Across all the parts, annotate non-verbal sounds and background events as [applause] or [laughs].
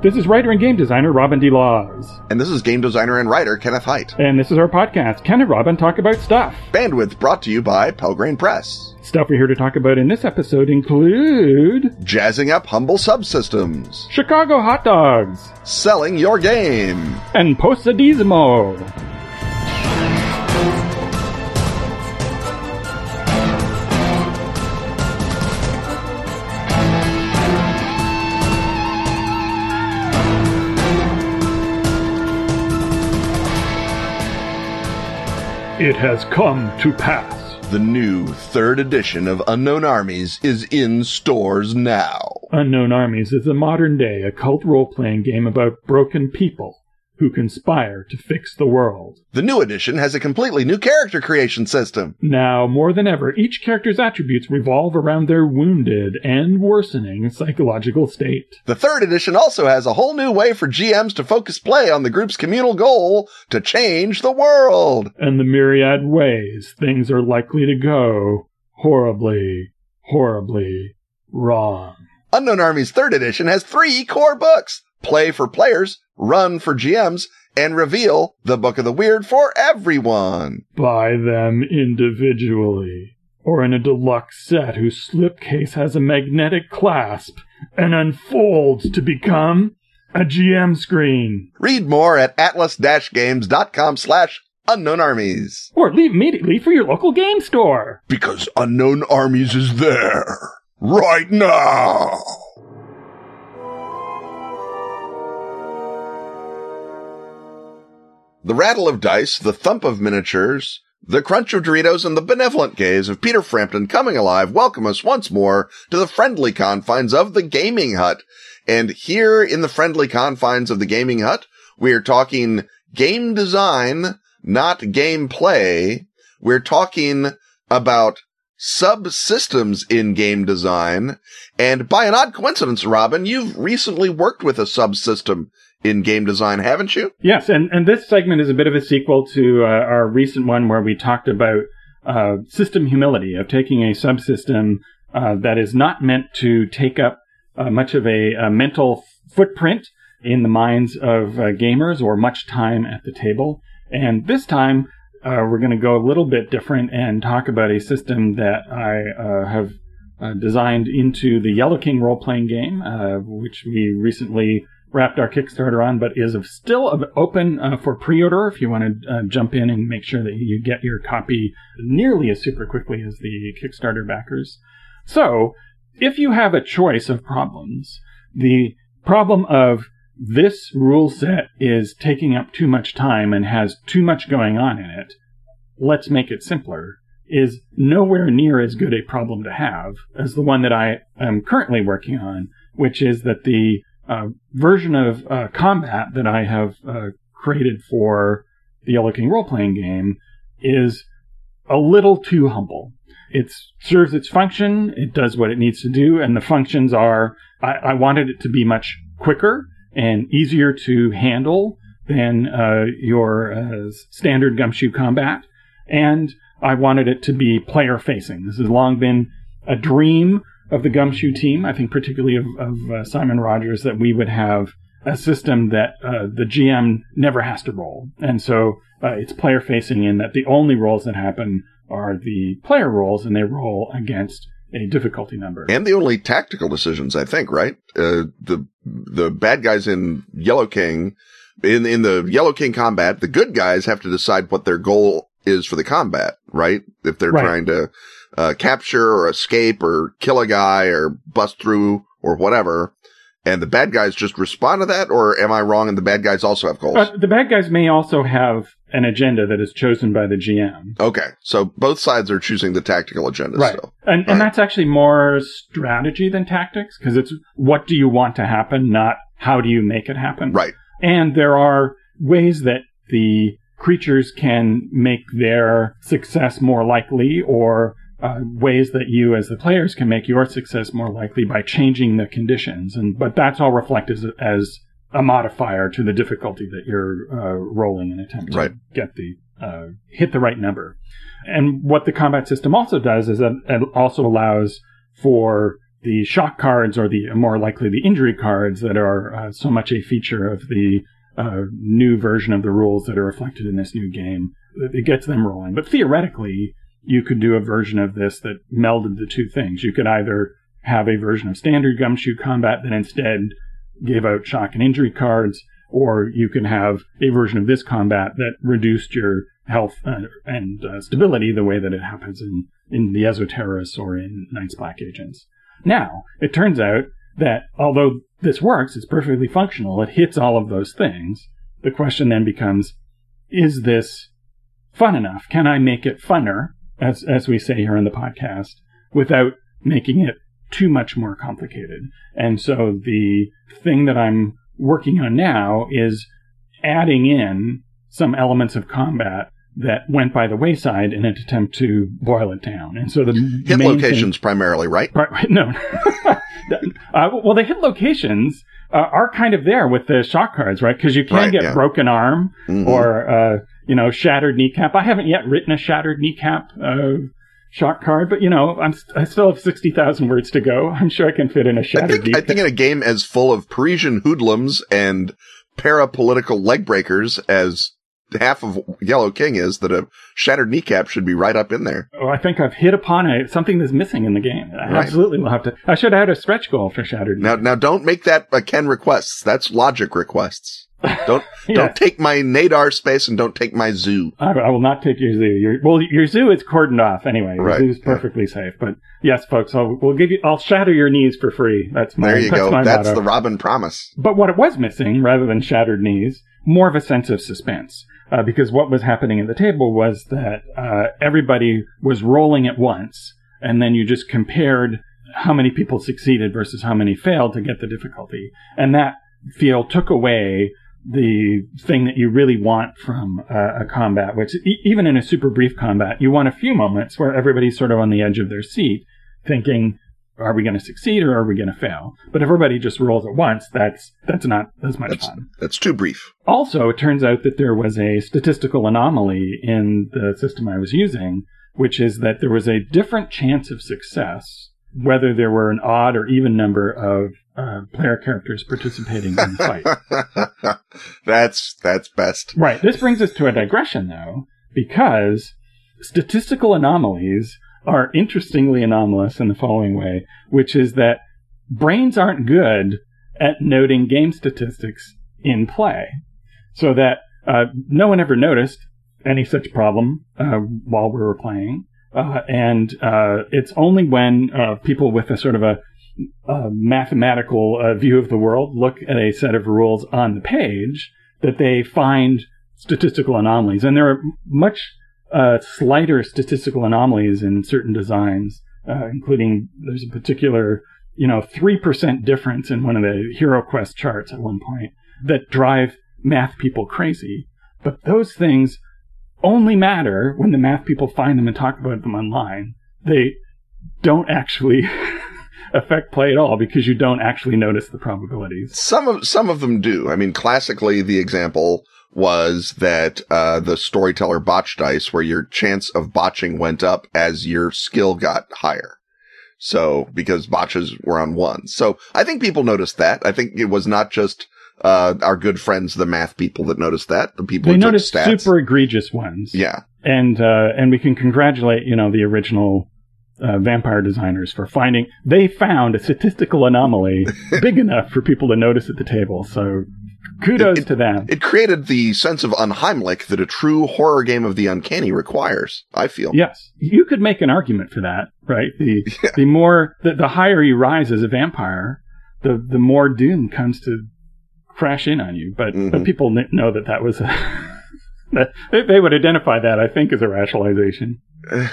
This is writer and game designer Robin D. Laws. And this is game designer and writer Kenneth Hite. And this is our podcast, Ken and Robin Talk About Stuff. Bandwidth brought to you by Pelgrane Press. Stuff we're here to talk about in this episode include Jazzing up humble subsystems. Chicago hot dogs. Selling your game. And Posadismo. It has come to pass. The new third edition of Unknown Armies is in stores now. Unknown Armies is a modern day occult role playing game about broken people who conspire to fix the world. The new edition has a completely new character creation system. Now, more than ever, each character's attributes revolve around their wounded and worsening psychological state. The third edition also has a whole new way for GMs to focus play on the group's communal goal to change the world. And the myriad ways things are likely to go horribly, horribly wrong. Unknown Armies third edition has three core books. Play for players, run for GMs, and reveal the Book of the Weird for everyone. Buy them individually or in a deluxe set whose slipcase has a magnetic clasp and unfolds to become a GM screen. Read more at atlas-games.com slash unknown armies. Or leave immediately for your local game store. Because Unknown Armies is there right now. The rattle of dice, the thump of miniatures, the crunch of Doritos, and the benevolent gaze of Peter Frampton coming alive welcome us once more to the friendly confines of the gaming hut. And here in the friendly confines of the gaming hut, we are talking game design, not gameplay. We're talking about subsystems in game design. And by an odd coincidence, Robin, you've recently worked with a subsystem in game design, haven't you? Yes, and, and this segment is a bit of a sequel to uh, our recent one where we talked about uh, system humility, of taking a subsystem uh, that is not meant to take up uh, much of a, a, mental footprint in the minds of uh, gamers or much time at the table. And this time, uh, we're going to go a little bit different and talk about a system that I have designed into the Yellow King role playing game, which we recently wrapped our Kickstarter on, but is still open uh, for pre-order if you want to uh, jump in and make sure that you get your copy nearly as super quickly as the Kickstarter backers. So, if you have a choice of problems, the problem of this rule set is taking up too much time and has too much going on in it, let's make it simpler, is nowhere near as good a problem to have as the one that I am currently working on, which is that the uh, version of uh, combat that I have uh, created for the Yellow King role playing game is a little too humble. It serves its function, it does what it needs to do, and the functions are I, I wanted it to be much quicker and easier to handle than uh, your uh, standard gumshoe combat, and I wanted it to be player facing. This has long been a dream of the Gumshoe team, I think particularly of, of uh, Simon Rogers, that we would have a system that uh, the GM never has to roll. And so uh, it's player facing in that the only rolls that happen are the player rolls and they roll against a difficulty number. And the only tactical decisions, I think, right? Uh, the, the bad guys in Yellow King, in, in the Yellow King combat, the good guys have to decide what their goal is for the combat, right? If they're right. trying to uh, capture or escape or kill a guy or bust through or whatever. And the bad guys just respond to that, or am I wrong? And the bad guys also have goals. Uh, the bad guys may also have an agenda that is chosen by the GM. Okay, so both sides are choosing the tactical agenda. Right, still. and and right. that's actually more strategy than tactics because it's what do you want to happen, not how do you make it happen. Right. And there are ways that the creatures can make their success more likely or uh, ways that you as the players can make your success more likely by changing the conditions and but that's all reflected as, as a modifier to the difficulty that you're uh, rolling and attempt to right. get the uh, hit the right number and what the combat system also does is that it also allows for the shock cards or the more likely the injury cards that are uh, so much a feature of the uh, new version of the rules that are reflected in this new game. It gets them rolling. But theoretically, you could do a version of this that melded the two things. You could either have a version of standard gumshoe combat that instead gave out shock and injury cards, or you could have a version of this combat that reduced your health uh, and uh, stability the way that it happens in, in the Esoterrorists or in Night's Black Agents. Now, it turns out that although this works, it's perfectly functional, it hits all of those things. The question then becomes, is this fun enough? Can I make it funner, as, as we say here in the podcast, without making it too much more complicated? And so the thing that I'm working on now is adding in some elements of combat that went by the wayside in an attempt to boil it down. And so the hit locations thing, primarily, right? right no. [laughs] uh, well, the hit locations uh, are kind of there with the shock cards, right? Because you can right, get yeah. broken arm mm-hmm. or, uh, you know, shattered kneecap. I haven't yet written a shattered kneecap uh, shock card, but you know, I'm I still have sixty thousand words to go. I'm sure I can fit in a shattered. I think, kneecap. I think in a game as full of Parisian hoodlums and parapolitical leg breakers as half of Yellow King is that a shattered kneecap should be right up in there. Oh, I think I've hit upon a, something that's missing in the game. I right. absolutely will have to. I should add a stretch goal for shattered. Now, now, don't make that a Ken requests. That's logic requests. Don't [laughs] yeah. don't take my Nadar space and don't take my zoo. I, I will not take your zoo. Your, well, your zoo is cordoned off anyway. Your right. zoo is perfectly yeah. safe. But yes, folks, I'll, we'll give you. I'll shatter your knees for free. That's my. There you that's go. That's motto. the Robin promise. But what it was missing, rather than shattered knees, more of a sense of suspense uh, because what was happening at the table was that uh, everybody was rolling at once, and then you just compared how many people succeeded versus how many failed to get the difficulty, and that feel took away the thing that you really want from uh, a combat, which e- even in a super brief combat, you want a few moments where everybody's sort of on the edge of their seat, thinking, are we going to succeed or are we going to fail? But if everybody just rolls at once, that's that's not as much that's, fun. That's too brief. Also, it turns out that there was a statistical anomaly in the system I was using, which is that there was a different chance of success whether there were an odd or even number of uh, player characters participating in the fight. [laughs] that's that's best. Right. This brings us to a digression, though, because statistical anomalies are interestingly anomalous in the following way, which is that brains aren't good at noting game statistics in play. So that uh, no one ever noticed any such problem uh, while we were playing. Uh, and uh, it's only when uh, people with a sort of a, a mathematical uh, view of the world look at a set of rules on the page that they find statistical anomalies. And there are much uh, slighter statistical anomalies in certain designs, uh, including there's a particular, you know, 3% difference in one of the Hero Quest charts at one point that drive math people crazy. But those things only matter when the math people find them and talk about them online. They don't actually [laughs] affect play at all because you don't actually notice the probabilities. Some of some of them do. I mean, classically, the example was that uh, the storyteller botch dice, where your chance of botching went up as your skill got higher. So because botches were on one. So I think people noticed that. I think it was not just uh, our good friends, the math people, that noticed that. The people they noticed stats. super egregious ones. Yeah, and uh, and we can congratulate you know the original uh, vampire designers for finding they found a statistical anomaly [laughs] big enough for people to notice at the table. So Kudos it, to them. It created the sense of unheimlich that a true horror game of the uncanny requires, I feel. Yes. You could make an argument for that, right? The [laughs] yeah. the more the, the higher you rise as a vampire, the the more doom comes to crash in on you. But mm-hmm. but people know that that was a [laughs] that they would identify that I think as a rationalization. [laughs] Uh,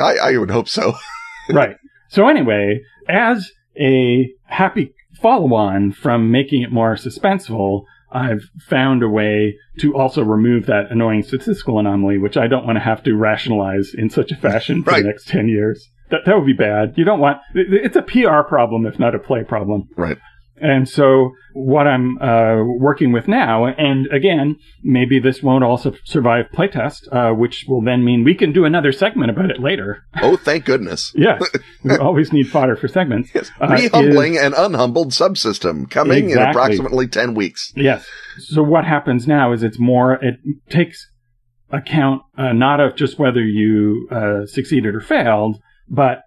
I I would hope so. [laughs] right. So anyway, as a happy follow on from making it more suspenseful, I've found a way to also remove that annoying statistical anomaly, which I don't want to have to rationalize in such a [laughs] fashion for right. the next 10 years. That, that would be bad. You don't want, it's a PR problem, if not a play problem. Right. And so what I'm uh, working with now, and again, maybe this won't also survive playtest, uh, which will then mean we can do another segment about it later. Oh, thank goodness. [laughs] yes. we always need fodder for segments. [laughs] Yes. Rehumbling uh, and unhumbled subsystem coming exactly. in approximately 10 weeks. Yes. So what happens now is it's more, it takes account uh, not of just whether you uh, succeeded or failed, but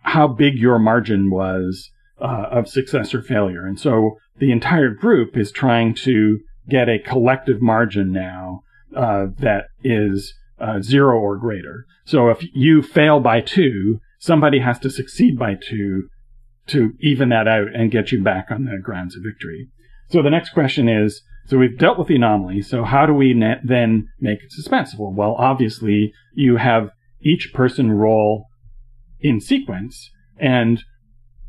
how big your margin was uh, of success or failure. And so the entire group is trying to get a collective margin now uh, that is uh, zero or greater. So if you fail by two, somebody has to succeed by two to even that out and get you back on the grounds of victory. So the next question is, so we've dealt with the anomaly. So how do we ne- then make it suspenseful? Well, obviously you have each person roll in sequence and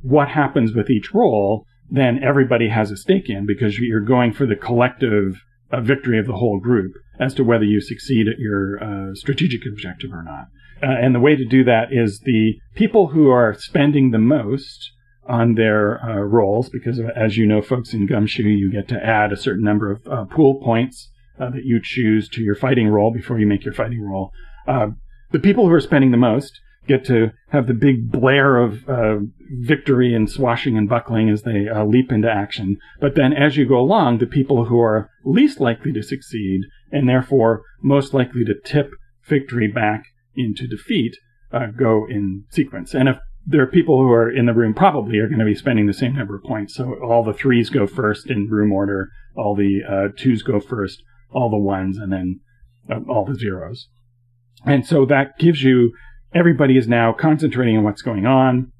what happens with each role, then everybody has a stake in because you're going for the collective uh, victory of the whole group as to whether you succeed at your uh, strategic objective or not. Uh, and the way to do that is the people who are spending the most on their uh, rolls, because as you know, folks in Gumshoe, you get to add a certain number of uh, pool points uh, that you choose to your fighting roll before you make your fighting roll. the people who are spending the most get to have the big blare of uh, victory and swashing and buckling as they uh, leap into action. But then as you go along, the people who are least likely to succeed and therefore most likely to tip victory back into defeat uh, go in sequence. And if there are people who are in the room probably are going to be spending the same number of points. So all the threes go first in room order, all the uh, twos go first, all the ones, and then uh, all the zeros. And so that gives you everybody is now concentrating on what's going on.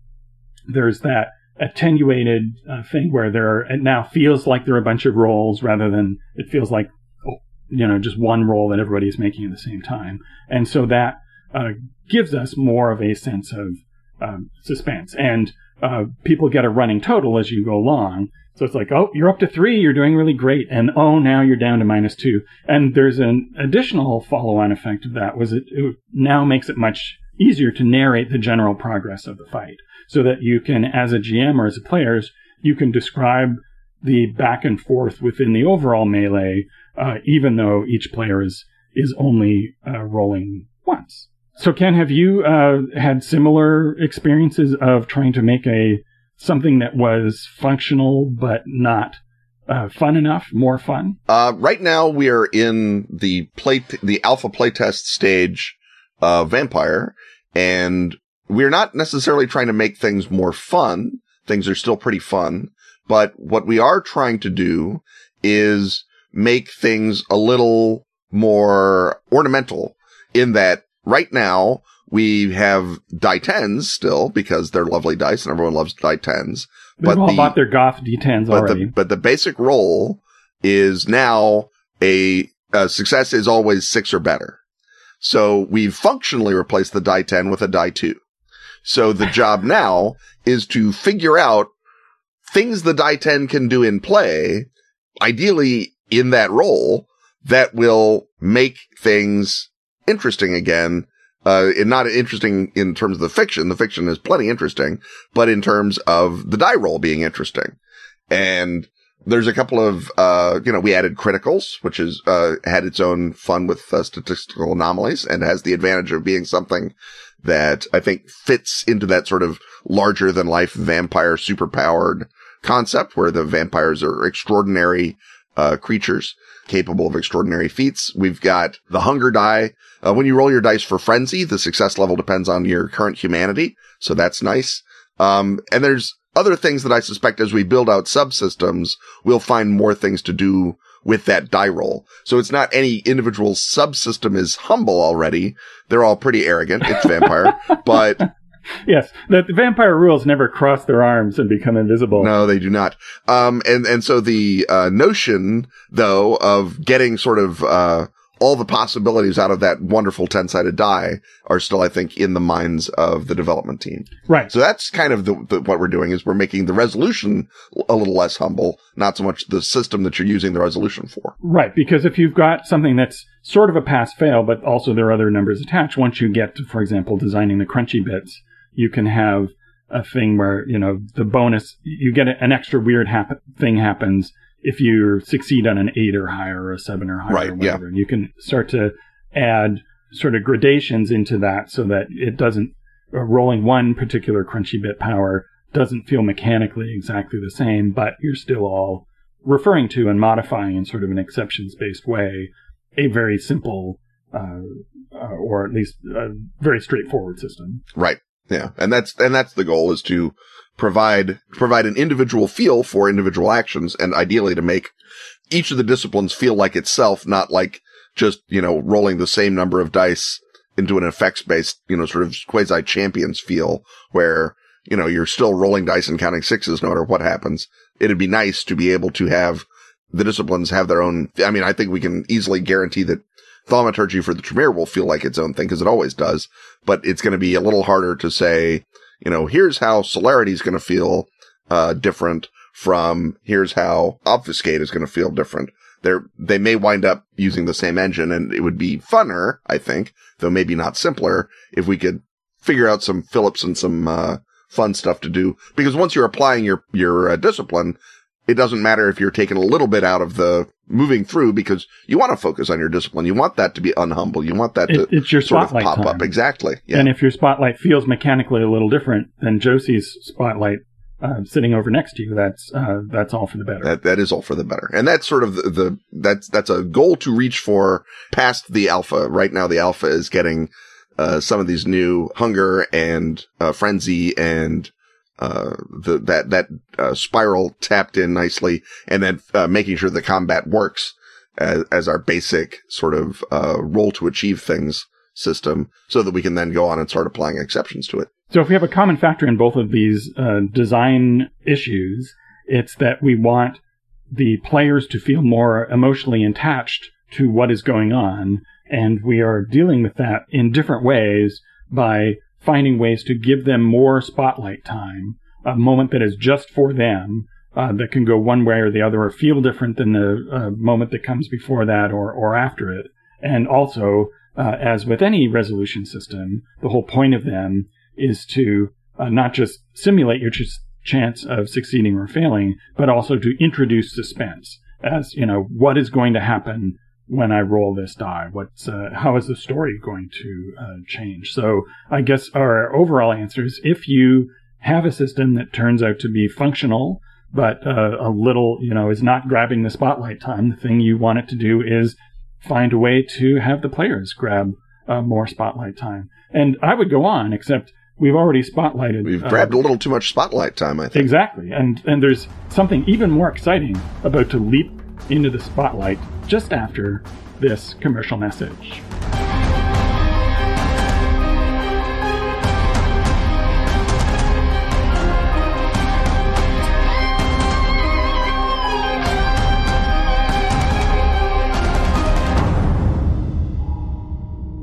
There's that attenuated uh, thing where there are, it now feels like there are a bunch of rolls rather than it feels like you know just one roll that everybody is making at the same time, and so that uh, gives us more of a sense of um, suspense, and uh, people get a running total as you go along. So it's like, oh, you're up to three, you're doing really great, and oh, now you're down to minus two. And there's an additional follow-on effect of that was it, it now makes it much easier to narrate the general progress of the fight so that you can, as a GM or as a players, you can describe the back and forth within the overall melee, uh, even though each player is, is only uh, rolling once. So, Ken, have you uh, had similar experiences of trying to make a something that was functional but not uh, fun enough, more fun? Uh, right now, we are in the play the alpha playtest stage of Vampire, and we're not necessarily trying to make things more fun. Things are still pretty fun, but what we are trying to do is make things a little more ornamental in that right now we have die tens still because they're lovely dice and everyone loves die tens. They've but all the, bought their goth d10s but already. The, but the basic roll is now a, a success is always six or better. So we've functionally replaced the die 10 with a die 2. So the job [laughs] now is to figure out things the die 10 can do in play, ideally in that role, that will make things interesting again. Uh, and not interesting in terms of the fiction. The fiction is plenty interesting, but in terms of the die roll being interesting. And there's a couple of, uh, you know, we added criticals, which is, uh, had its own fun with uh, statistical anomalies and has the advantage of being something that I think fits into that sort of larger than life vampire superpowered concept where the vampires are extraordinary, uh, creatures capable of extraordinary feats. We've got the hunger die. Uh, when you roll your dice for frenzy, the success level depends on your current humanity. So that's nice. Um, and there's other things that I suspect as we build out subsystems, we'll find more things to do with that die roll. So it's not any individual subsystem is humble already. They're all pretty arrogant. It's vampire, [laughs] but yes, the, the, vampire rules never cross their arms and become invisible. No, they do not. Um, and, and so the, uh, notion though of getting sort of, uh, all the possibilities out of that wonderful 10 sided die are still, I think, in the minds of the development team. Right. So that's kind of the, the, what we're doing is we're making the resolution a little less humble, not so much the system that you're using the resolution for. Right. Because if you've got something that's sort of a pass fail, but also there are other numbers attached, once you get to, for example, designing the crunchy bits, you can have a thing where you know the bonus you get an extra weird hap- thing happens if you succeed on an eight or higher or a seven or higher Right, or whatever. And you can start to add sort of gradations into that so that it doesn't rolling one particular crunchy bit power doesn't feel mechanically exactly the same, but you're still all referring to and modifying in sort of an exceptions based way a very simple uh, uh, or at least a very straightforward system. Right. Yeah. And that's, and that's the goal is to provide, provide an individual feel for individual actions and ideally to make each of the disciplines feel like itself, not like just, you know, rolling the same number of dice into an effects based, you know, sort of quasi champions feel where, you know, you're still rolling dice and counting sixes no matter what happens. It'd be nice to be able to have the disciplines have their own. I mean, I think we can easily guarantee that thaumaturgy for the Tremere will feel like its own thing because it always does, but it's going to be a little harder to say, you know, here's how celerity is going to feel, uh, different from here's how obfuscate is going to feel different. They're, they may wind up using the same engine and it would be funner, I think, though maybe not simpler if we could figure out some Phillips and some, uh, fun stuff to do. Because once you're applying your, your uh, discipline, it doesn't matter if you're taking a little bit out of the moving through because you want to focus on your discipline. You want that to be unhumble. You want that It- to it's your sort of pop time. up. Exactly. Yeah. And if your spotlight feels mechanically a little different than Josie's spotlight uh, sitting over next to you, that's uh, that's all for the better. That that is all for the better, and that's sort of the, the that's that's a goal to reach for past the alpha. Right now, the alpha is getting uh, some of these new hunger and uh, frenzy and uh, the that that uh, spiral tapped in nicely, and then uh, making sure the combat works as, as our basic sort of uh, roll to achieve things system, so that we can then go on and start applying exceptions to it. So if we have a common factor in both of these uh, design issues, it's that we want the players to feel more emotionally attached to what is going on, and we are dealing with that in different ways by finding ways to give them more spotlight time, a moment that is just for them, uh, that can go one way or the other, or feel different than the uh, moment that comes before that or or after it, and also. Uh, as with any resolution system, the whole point of them is to uh, not just simulate your ch- chance of succeeding or failing, but also to introduce suspense as, you know, what is going to happen when I roll this die? What's, uh, how is the story going to uh, change? So I guess our overall answer is if you have a system that turns out to be functional, but uh, a little, you know, is not grabbing the spotlight time, the thing you want it to do is find a way to have the players grab uh, more spotlight time. And I would go on, except we've already spotlighted. We've uh, grabbed a little too much spotlight time, I think. Exactly. And and there's something even more exciting about to leap into the spotlight just after this commercial message.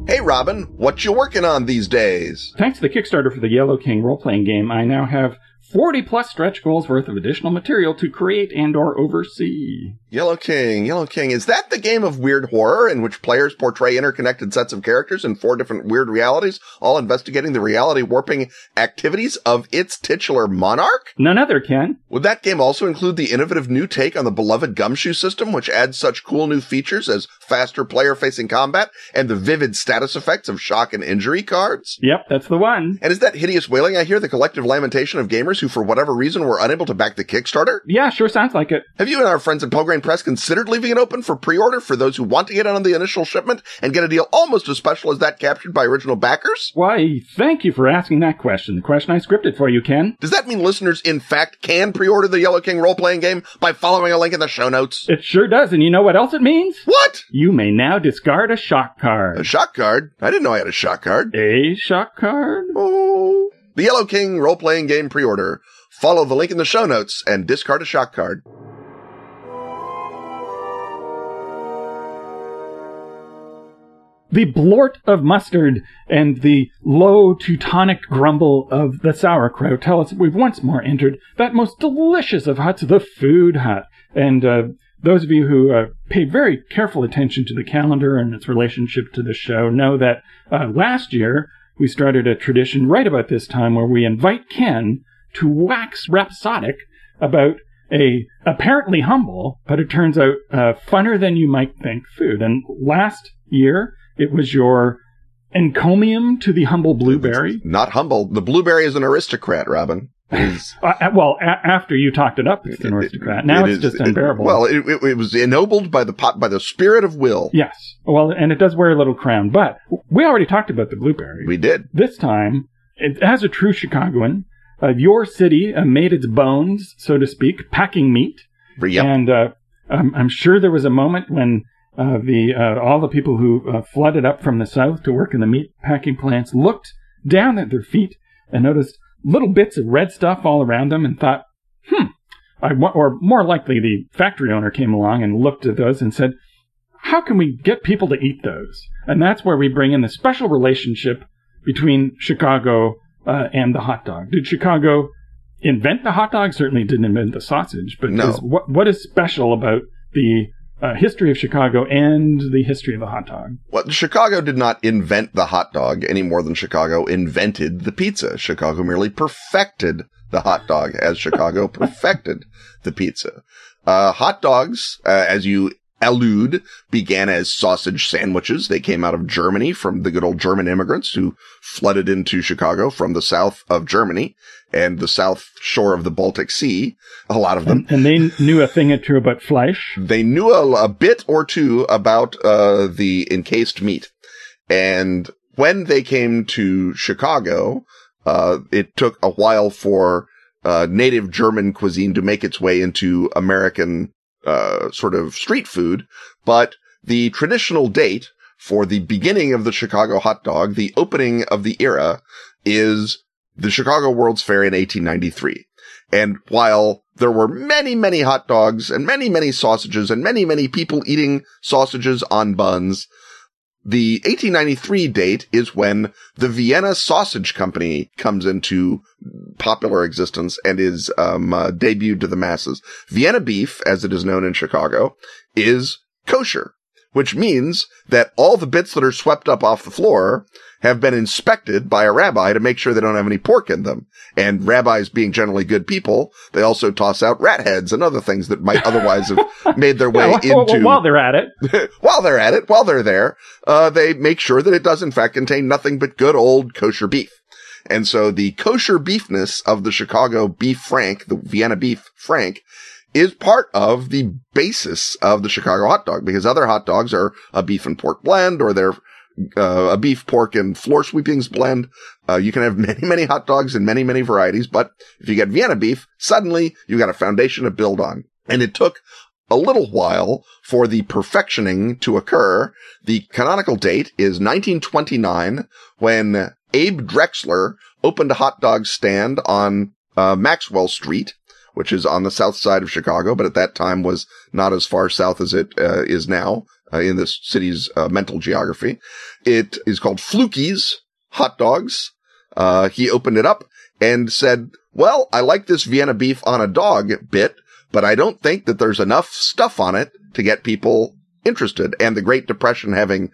Hey, Robin, what you working on these days? Thanks to the Kickstarter for the Yellow King role-playing game, I now have 40 plus stretch goals worth of additional material to create and or oversee. Yellow King, Yellow King. Is that the game of weird horror in which players portray interconnected sets of characters in four different weird realities, all investigating the reality warping activities of its titular monarch? None other, Ken. Would that game also include the innovative new take on the beloved gumshoe system, which adds such cool new features as faster player facing combat and the vivid status effects of shock and injury cards? Yep, that's the one. And is that hideous wailing I hear the collective lamentation of gamers who, for whatever reason, were unable to back the Kickstarter? Yeah, sure sounds like it. Have you and our friends at Pelgrane Press considered leaving it open for pre-order for those who want to get in on the initial shipment and get a deal almost as special as that captured by original backers? Why, thank you for asking that question. The question I scripted for you, Ken. Does that mean listeners, in fact, can pre-order the Yellow King role-playing game by following a link in the show notes? It sure does, and you know what else it means? What? You may now discard a shock card. A shock card? I didn't know I had a shock card. A shock card? Oh. The Yellow King role-playing game pre-order. Follow the link in the show notes and discard a shock card. The blort of mustard and the low Teutonic grumble of the sauerkraut tell us we've once more entered that most delicious of huts, the food hut. And uh, those of you who uh, pay very careful attention to the calendar and its relationship to the show know that uh, last year we started a tradition right about this time where we invite Ken to wax rhapsodic about a apparently humble, but it turns out uh, funner than you might think food. And last year, it was your encomium to the humble blueberry. Not humble. The blueberry is an aristocrat, Robin. Is, uh, well, a- after you talked it up, it's an aristocrat. Now it it's is- just unbearable. It, well, it, it, was ennobled by the pot, by the spirit of will. yes. Well, and it does wear a little crown, but we already talked about the blueberry. We did. this time, it, as a true Chicagoan, uh, your city uh, made its bones, so to speak, packing meat. Yep. And uh, um, I'm sure there was a moment when uh, the uh, all the people who uh, flooded up from the south to work in the meat packing plants looked down at their feet and noticed little bits of red stuff all around them and thought, "Hmm." I or more likely, the factory owner came along and looked at those and said, "How can we get people to eat those?" And that's where we bring in the special relationship between Chicago uh, and the hot dog. Did Chicago invent the hot dog? Certainly didn't invent the sausage. But No. is- what what is special about the uh, history of Chicago and the history of the hot dog? Well, Chicago did not invent the hot dog any more than Chicago invented the pizza. Chicago merely perfected the hot dog as Chicago [laughs] perfected the pizza. Uh, hot dogs, uh, as you allude, began as sausage sandwiches. They came out of Germany from the good old German immigrants who flooded into Chicago from the south of Germany and the south shore of the Baltic Sea. A lot of them. And, and they knew a thing or two about Fleisch. They knew a, a bit or two about uh, the encased meat. And when they came to Chicago, uh, it took a while for uh, native German cuisine to make its way into American uh, sort of street food. But the traditional date for the beginning of the Chicago hot dog, the opening of the era, is the Chicago World's Fair in 1893. And while there were many, many hot dogs and many, many sausages and many, many people eating sausages on buns, the 1893 date is when the Vienna Sausage Company comes into popular existence and is um, uh, debuted to the masses. Vienna beef, as it is known in Chicago, is kosher, which means that all the bits that are swept up off the floor have been inspected by a rabbi to make sure they don't have any pork in them. And rabbis being generally good people, they also toss out rat heads and other things that might otherwise have [laughs] made their way Yeah, well, well, into while they're at it, [laughs] while they're at it, while they're there, uh, they make sure that it does in fact contain nothing but good old kosher beef. And so the kosher beefness of the Chicago beef frank, the Vienna beef frank, is part of the basis of the Chicago hot dog because other hot dogs are a beef and pork blend or they're uh, a beef, pork, and floor sweepings blend. Uh, you can have [laughs] many, many hot dogs in many, many varieties, but if you get Vienna beef, suddenly you've got a foundation to build on. And it took a little while for the perfectioning to occur. The canonical date is 1929 when Abe Drexler opened a hot dog stand on uh, Maxwell Street, which is on the south side of Chicago, but at that time was not as far south as it uh, is now uh, in this city's uh, mental geography. It is called Fluky's Hot Dogs. Uh, he opened it up and said, well, I like this Vienna beef on a dog bit, but I don't think that there's enough stuff on it to get people interested. And the Great Depression having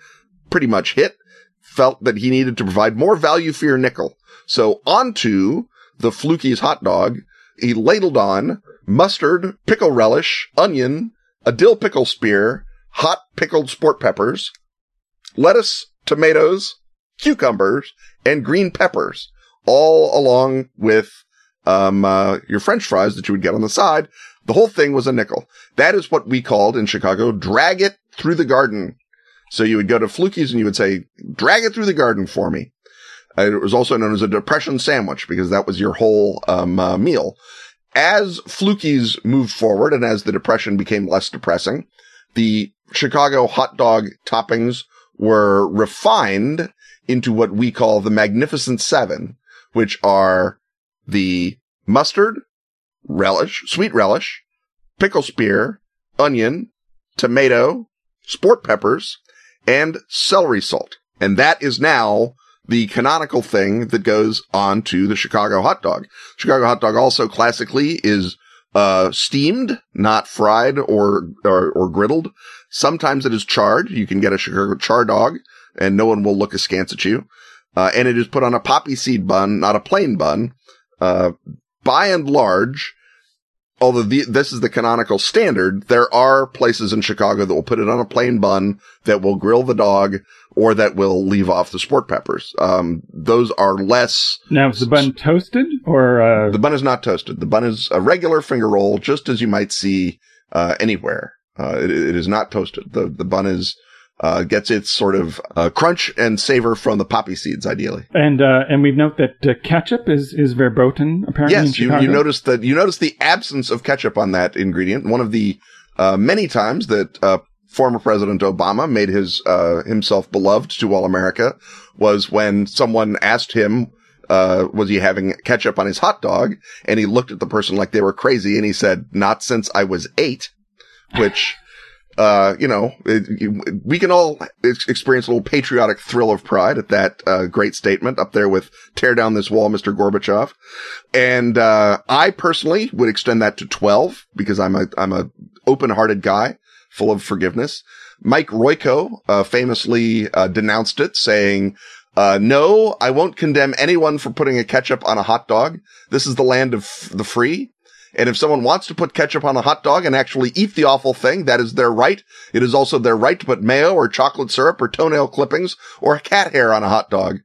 pretty much hit felt that he needed to provide more value for your nickel. So onto the Fluky's hot dog, he ladled on mustard, pickle relish, onion, a dill pickle spear, hot pickled sport peppers, lettuce, tomatoes, cucumbers, and green peppers, all along with um, uh, your French fries that you would get on the side. The whole thing was a nickel. That is what we called in Chicago, drag it through the garden. So you would go to Fluky's and you would say, drag it through the garden for me. Uh, it was also known as a depression sandwich because that was your whole um, uh, meal. As Fluky's moved forward and as the depression became less depressing, the Chicago hot dog toppings were refined into what we call the Magnificent Seven, which are the mustard, relish, sweet relish, pickle spear, onion, tomato, sport peppers, and celery salt. And that is now the canonical thing that goes on to the Chicago hot dog. Chicago hot dog also classically is uh, steamed, not fried or, or, or griddled. Sometimes it is charred. You can get a Chicago char dog and no one will look askance at you. uh, and it is put on a poppy seed bun, not a plain bun. Uh, by and large, although the, this is the canonical standard, there are places in Chicago that will put it on a plain bun that will grill the dog or that will leave off the sport peppers. Um, those are less. Now, is the bun toasted or? Uh... The bun is not toasted. The bun is a regular finger roll, just as you might see uh, anywhere. Uh, it, it is not toasted. The the bun is uh, gets its sort of uh, crunch and savor from the poppy seeds, ideally. And uh, and we've note that uh, ketchup is is verboten apparently. Yes, you, you notice that you notice the absence of ketchup on that ingredient. One of the uh, many times that uh, former President Obama made his himself beloved to all America was when someone asked him. was he having ketchup on his hot dog? And he looked at the person like they were crazy and he said, not since I was eight, which uh, you know, it, we can all experience a little patriotic thrill of pride at that uh, great statement up there with "Tear down this wall, Mr. Gorbachev." And uh, I personally would extend that to twelve because I'm a I'm a open-hearted guy, full of forgiveness. Mike Royko uh, famously uh, denounced it, saying. Uh, no, I won't condemn anyone for putting a ketchup on a hot dog. This is the land of f- the free. And if someone wants to put ketchup on a hot dog and actually eat the awful thing, that is their right. It is also their right to put mayo or chocolate syrup or toenail clippings or cat hair on a hot dog.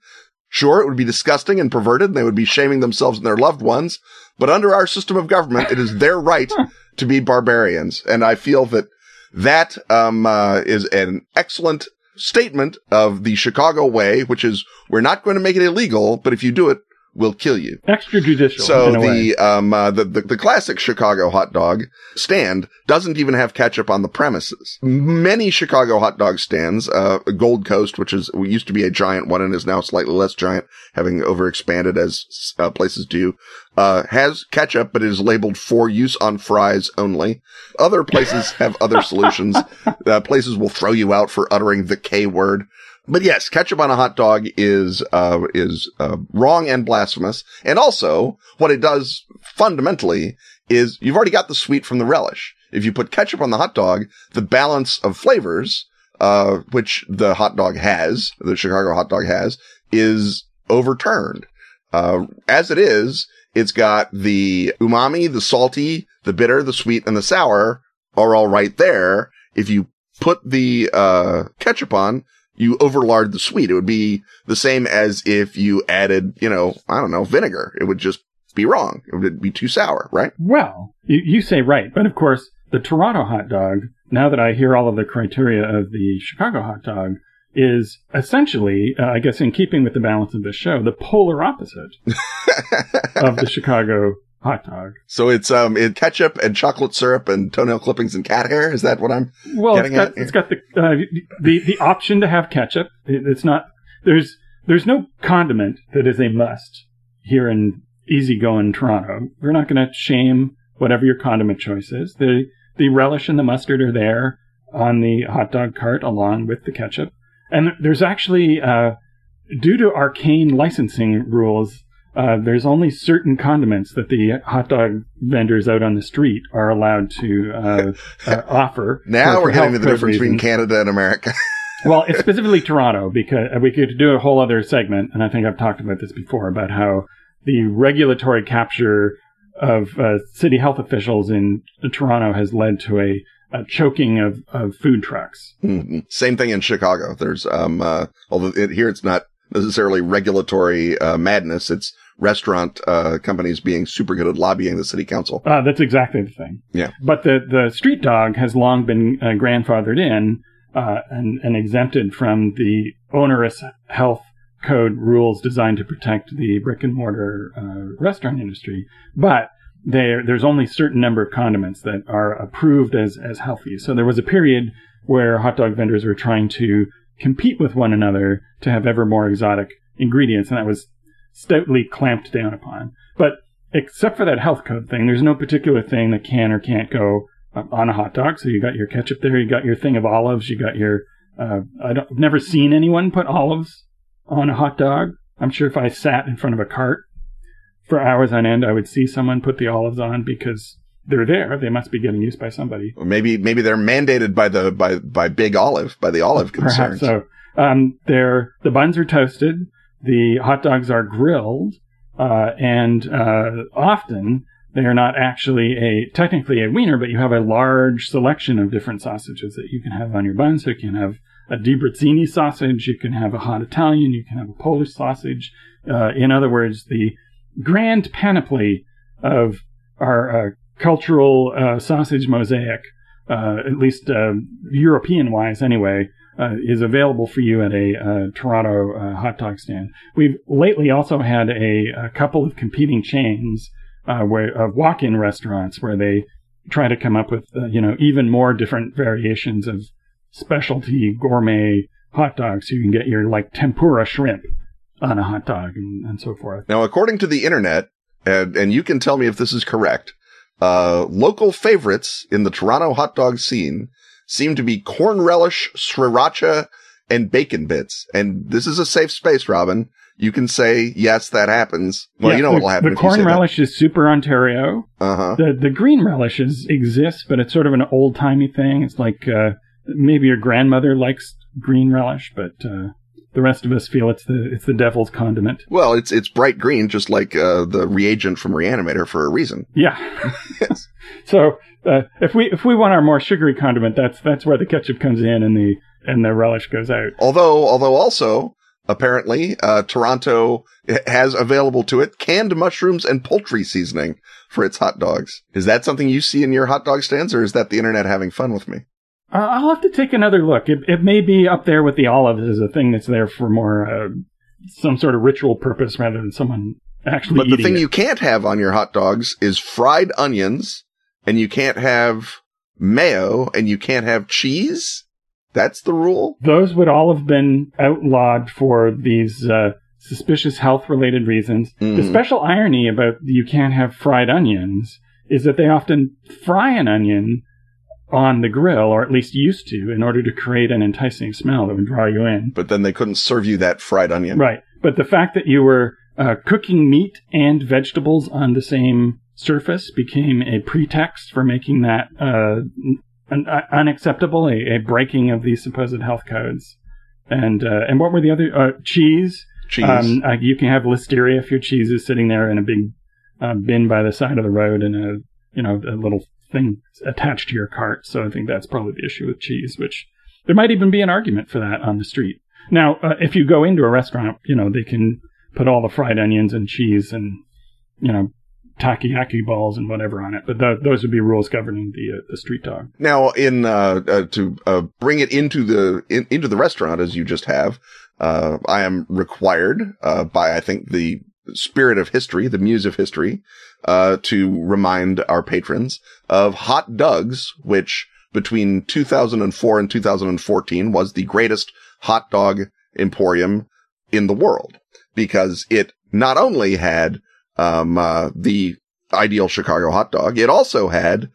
Sure, it would be disgusting and perverted and they would be shaming themselves and their loved ones, but under our system of government, it is their right [laughs] to be barbarians. And I feel that that, um, uh, is an excellent statement of the Chicago way, which is we're not going to make it illegal, but if you do it, will kill you. Extrajudicial. So the um uh, the, the the classic Chicago hot dog stand doesn't even have ketchup on the premises. Many Chicago hot dog stands, uh, Gold Coast, which is used to be a giant one and is now slightly less giant, having overexpanded as uh, places do, uh, has ketchup, but it is labeled for use on fries only. Other places have other solutions. [laughs] Uh, places will throw you out for uttering the K word. But yes, ketchup on a hot dog is uh, is uh, wrong and blasphemous. And also, what it does fundamentally is you've already got the sweet from the relish. If you put ketchup on the hot dog, the balance of flavors, uh, which the hot dog has, the Chicago hot dog has, is overturned. Uh, as it is, it's got the umami, the salty, the bitter, the sweet, and the sour are all right there. If you put the uh, ketchup on, you overlard the sweet. It would be the same as if you added, you know, I don't know, vinegar. It would just be wrong. It would be too sour, right? Well, you, you say right. But of course, the Toronto hot dog, now that I hear all of the criteria of the Chicago hot dog, is essentially, uh, I guess, in keeping with the balance of the show, the polar opposite [laughs] of the Chicago hot dog. So it's um it ketchup and chocolate syrup and toenail clippings and cat hair. Is that what I'm well? Getting it's got, it's got the, uh, the the option to have ketchup. It's not there's there's no condiment that is a must here in easygoing Toronto. We're not going to shame whatever your condiment choice is. The the relish and the mustard are there on the hot dog cart along with the ketchup. And there's actually, uh, due to arcane licensing rules, uh, there's only certain condiments that the hot dog vendors out on the street are allowed to uh, [laughs] uh, offer. now for, we're for getting to the difference between. Canada and America. [laughs] well, it's specifically Toronto because we could do a whole other segment, and I think I've talked about this before about how the regulatory capture of uh, city health officials in Toronto has led to a, choking of, of food trucks. Mhm. Same thing in Chicago. There's um uh, although it, here it's not necessarily regulatory uh, madness. It's restaurant uh, companies being super good at lobbying the city council. Uh, that's exactly the thing. Yeah. But the, the street dog has long been uh, grandfathered in uh, and, and exempted from the onerous health code rules designed to protect the brick and mortar uh, restaurant industry. But there, there's only a certain number of condiments that are approved as, as healthy. So there was a period where hot dog vendors were trying to compete with one another to have ever more exotic ingredients, and that was stoutly clamped down upon. But except for that health code thing, there's no particular thing that can or can't go on a hot dog. So you got your ketchup there, you got your thing of olives, you got your. Uh, I I've never seen anyone put olives on a hot dog. I'm sure if I sat in front of a cart for hours on end, I would see someone put the olives on because they're there. They must be getting used by somebody. Or maybe maybe they're mandated by the by by Big Olive by the olive concerns. Perhaps so. Um, they're, the buns are toasted. the hot dogs are grilled, uh, and uh, often they are not actually a technically a wiener, but you have a large selection of different sausages that you can have on your bun. So you can have a Di sausage, you can have a hot Italian, you can have a Polish sausage. Uh, in other words, the grand panoply of our uh, cultural uh, sausage mosaic, uh, at least European wise anyway, uh, is available for you at a uh, Toronto uh, hot dog stand. We've lately also had a, a couple of competing chains where of walk-in restaurants where they try to come up with you know even more different variations of specialty gourmet hot dogs. You can get your like tempura shrimp on a hot dog and, and so forth. Now, according to the internet, and, and you can tell me if this is correct, uh, local favorites in the Toronto hot dog scene seem to be corn relish, sriracha, and bacon bits. And this is a safe space, Robin. You can say, yes, that happens. Well, yeah, you know what will happen. The corn relish that. is super Ontario. Uh-huh. The, the green relishes exists, but it's sort of an old timey thing. It's like, uh, maybe your grandmother likes green relish, but, uh, the rest of us feel it's the it's the devil's condiment. Well, it's it's bright green, just like uh, the reagent from Reanimator for a reason. Yeah. yes. [laughs] So uh, if we if we want our more sugary condiment, that's that's where the ketchup comes in and the and the relish goes out. Although although also apparently uh, Toronto has available to it canned mushrooms and poultry seasoning for its hot dogs. Is that something you see in your hot dog stands, or is that the internet having fun with me? Uh, I'll have to take another look. It, it may be up there with the olives as a thing that's there for more uh, some sort of ritual purpose rather than someone actually. But the thing it. you can't have on your hot dogs is fried onions, and you can't have mayo, and you can't have cheese. That's the rule. Those would all have been outlawed for these uh, suspicious health-related reasons. Mm. The special irony about you can't have fried onions is that they often fry an onion on the grill, or at least used to, in order to create an enticing smell that would draw you in. But then they couldn't serve you that fried onion. Right. But the fact that you were uh, cooking meat and vegetables on the same surface became a pretext for making that uh, un- uh, unacceptable, a, a, breaking of these supposed health codes. And uh, and what were the other uh, cheese? Cheese. Um, uh, you can have listeria if your cheese is sitting there in a big bin by the side of the road in a you know a little thing attached to your cart. So I think that's probably the issue with cheese, which there might even be an argument for that on the street. Now, uh, if you go into a restaurant, you know, they can put all the fried onions and cheese and, you know, takoyaki balls and whatever on it. But th- those would be rules governing the uh, the street dog. Now, in uh, uh, to uh, bring it into the in, into the restaurant as you just have, uh, I am required uh, by I think the spirit of history, the muse of history, uh, to remind our patrons of Hot Doug's, which between 2004 and 2014 was the greatest hot dog emporium in the world because it not only had, um, uh, the ideal Chicago hot dog, it also had,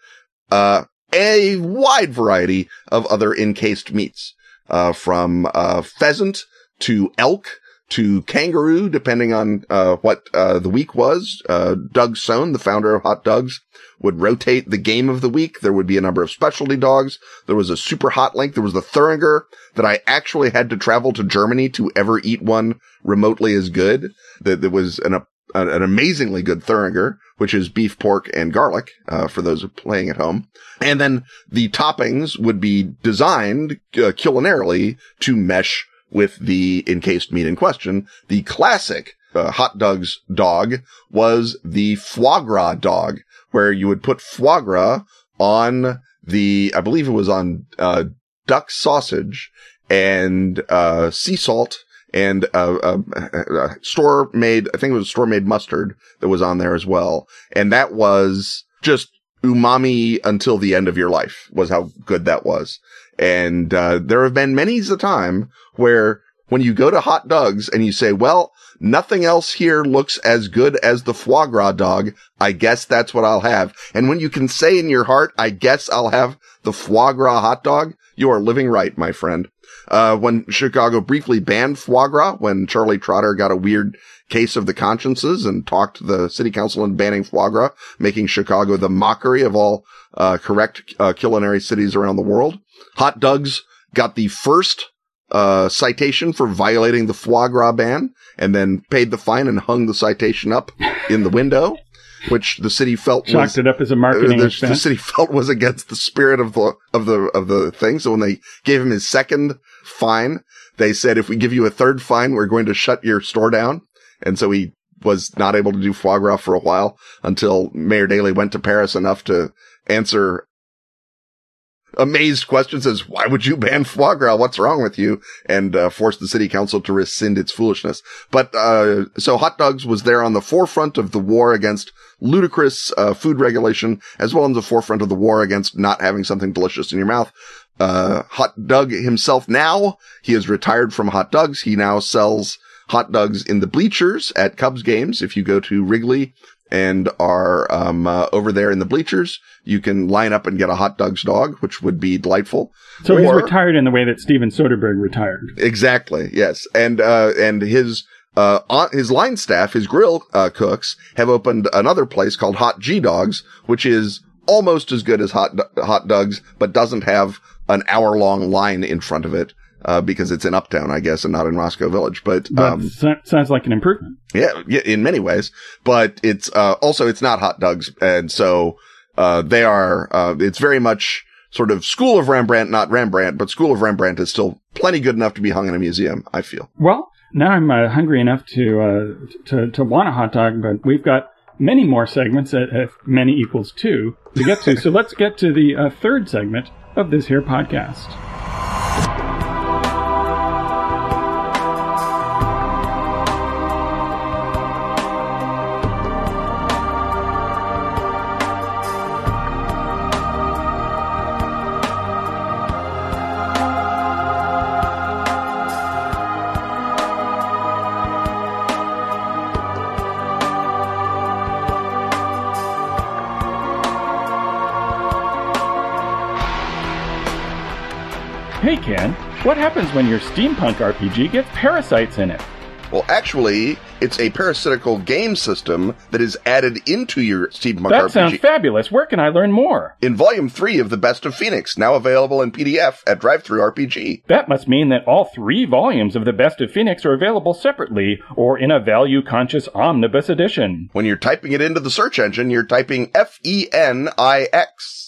uh, a wide variety of other encased meats, uh, from, uh, pheasant to elk to kangaroo, depending on uh, what uh, the week was. Uh, Doug Sohn, the founder of Hot Doug's, would rotate the game of the week. There would be a number of specialty dogs. There was a super hot link. There was the Thuringer that I actually had to travel to Germany to ever eat one remotely as good. That there was an, an amazingly good Thuringer, which is beef, pork, and garlic, uh, for those playing at home. And then the toppings would be designed uh, culinarily to mesh with the encased meat in question. The classic uh, Hot Doug's dog was the foie gras dog, where you would put foie gras on the, I believe it was on, uh, duck sausage and, uh, sea salt and, a, uh, uh, store made, I think it was store made mustard that was on there as well. And that was just umami until the end of your life was how good that was. And uh, there have been many's a time where when you go to Hot Doug's and you say, well, nothing else here looks as good as the foie gras dog. I guess that's what I'll have. And when you can say in your heart, I guess I'll have the foie gras hot dog, you are living right, my friend. Uh, when Chicago briefly banned foie gras, when Charlie Trotter got a weird case of the consciences and talked the city council in banning foie gras, making Chicago the mockery of all uh, correct uh, culinary cities around the world. Hot Doug's got the first uh, citation for violating the foie gras ban and then paid the fine and hung the citation up in the window, which the city felt Chalked was, it up as a marketing the, the expense. city felt was against the spirit of the, of the, of the thing. So when they gave him his second fine, they said, if we give you a third fine, we're going to shut your store down. And so he was not able to do foie gras for a while until Mayor Daley went to Paris enough to answer amazed questions as why would you ban foie gras? What's wrong with you? And uh, force the city council to rescind its foolishness. But uh, so Hot Doug's was there on the forefront of the war against ludicrous uh, food regulation, as well as the forefront of the war against not having something delicious in your mouth. Uh, Hot Doug himself now, he is retired from Hot Doug's. He now sells hot dogs in the bleachers at Cubs games. If you go to Wrigley and are um, uh, over there in the bleachers, you can line up and get a Hot Doug's dog, which would be delightful. so he's retired in the way that Steven Soderbergh retired. Exactly. Yes. And, uh, and his, uh, on, his line staff, his grill, uh, cooks have opened another place called Hot G Dogs, which is almost as good as hot, Hot Doug's, but doesn't have an hour long line in front of it. Uh, because it's in Uptown, I guess, and not in Roscoe Village. But, um, so- sounds like an improvement. yeah, yeah, in many ways, but it's, uh, also it's not Hot Doug's. And so, uh, they are, uh, it's very much sort of school of Rembrandt, not Rembrandt, but school of Rembrandt is still plenty good enough to be hung in a museum, I feel. Well, now I'm uh, hungry enough to, uh, to to want a hot dog, but we've got many more segments at, at many equals two to get to. so [laughs] let's get to the uh, third segment of this here podcast. What happens when your steampunk RPG gets parasites in it? Well, actually, it's a parasitical game system that is added into your Steampunk That RPG. That sounds fabulous. Where can I learn more? in Volume 3 of The Best of Fenix, now available in PDF at DriveThru RPG. That must mean that all three volumes of The Best of Fenix are available separately or in a value conscious omnibus edition. When you're typing it into the search engine, you're typing F-E-N-I-X.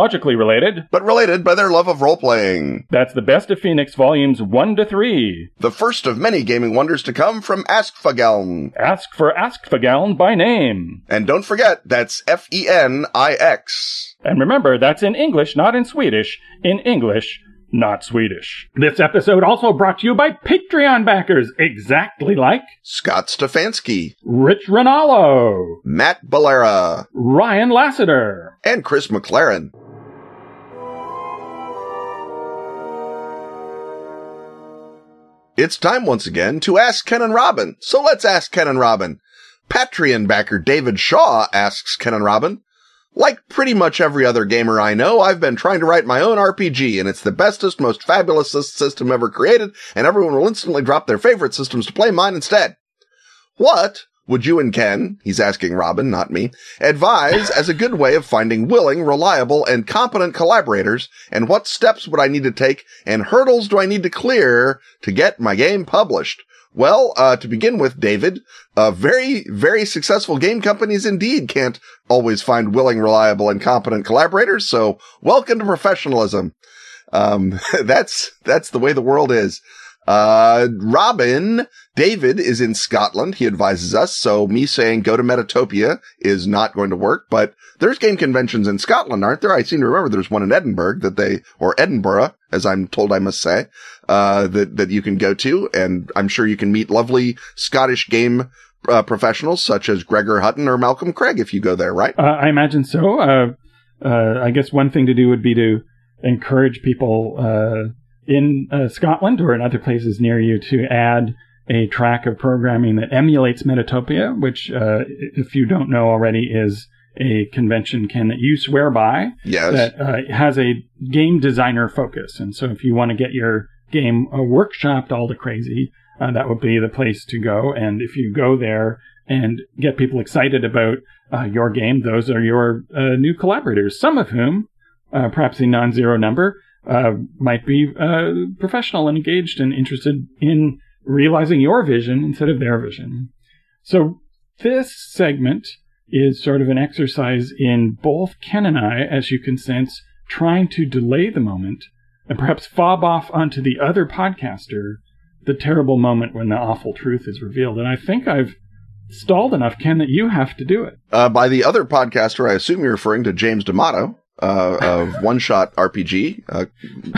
biologically related. but related by their love of role-playing. That's the best of Fenix volumes 1 to 3. The first of many gaming wonders to come from Askfageln. Ask for Askfageln by name. And don't forget, that's F E N I X. And remember, that's in English, not in Swedish. In English, not Swedish. This episode also brought to you by Patreon backers, exactly like Scott Stefanski, Rich Ronaldo, Matt Balera, Ryan Lassiter, and Chris McLaren. It's time once again to ask Ken and Robin. So let's ask Ken and Robin. Patreon backer David Shaw asks Ken and Robin, like pretty much every other gamer I know, I've been trying to write my own RPG, and it's the bestest, most fabulous system ever created, and everyone will instantly drop their favorite systems to play mine instead. What would you and Ken, he's asking Robin, not me, advise as a good way of finding willing, reliable, and competent collaborators, and what steps would I need to take, and hurdles do I need to clear to get my game published? Well, uh, to begin with, David, uh, very, very successful game companies indeed can't always find willing, reliable, and competent collaborators, so welcome to professionalism. Um, [laughs] that's, that's the way the world is. Uh, Robin, David is in Scotland. He advises us. So me saying go to Metatopia is not going to work, but there's game conventions in Scotland, aren't there? I seem to remember there's one in Edinburgh that they, or Edinburgh, as I'm told I must say, uh, that, that you can go to. And I'm sure you can meet lovely Scottish game uh, professionals such as Gregor Hutton or Malcolm Craig if you go there, right? Uh, I imagine so. Uh, uh, I guess one thing to do would be to encourage people uh, in uh, Scotland or in other places near you to add a track of programming that emulates Metatopia, which, uh, if you don't know already, is a convention can that you swear by Yes. that uh, has a game designer focus. And so if you want to get your game uh, workshopped all the crazy, uh, that would be the place to go. And if you go there and get people excited about uh, your game, those are your uh, new collaborators, some of whom, uh, perhaps a non zero number, uh, might be uh, professional and engaged and interested in realizing your vision instead of their vision. So this segment is sort of an exercise in both Ken and I, as you can sense, trying to delay the moment and perhaps fob off onto the other podcaster the terrible moment when the awful truth is revealed. And I think I've stalled enough, Ken, that you have to do it. Uh, by the other podcaster, I assume you're referring to James D'Amato uh, of [laughs] One Shot RPG, uh,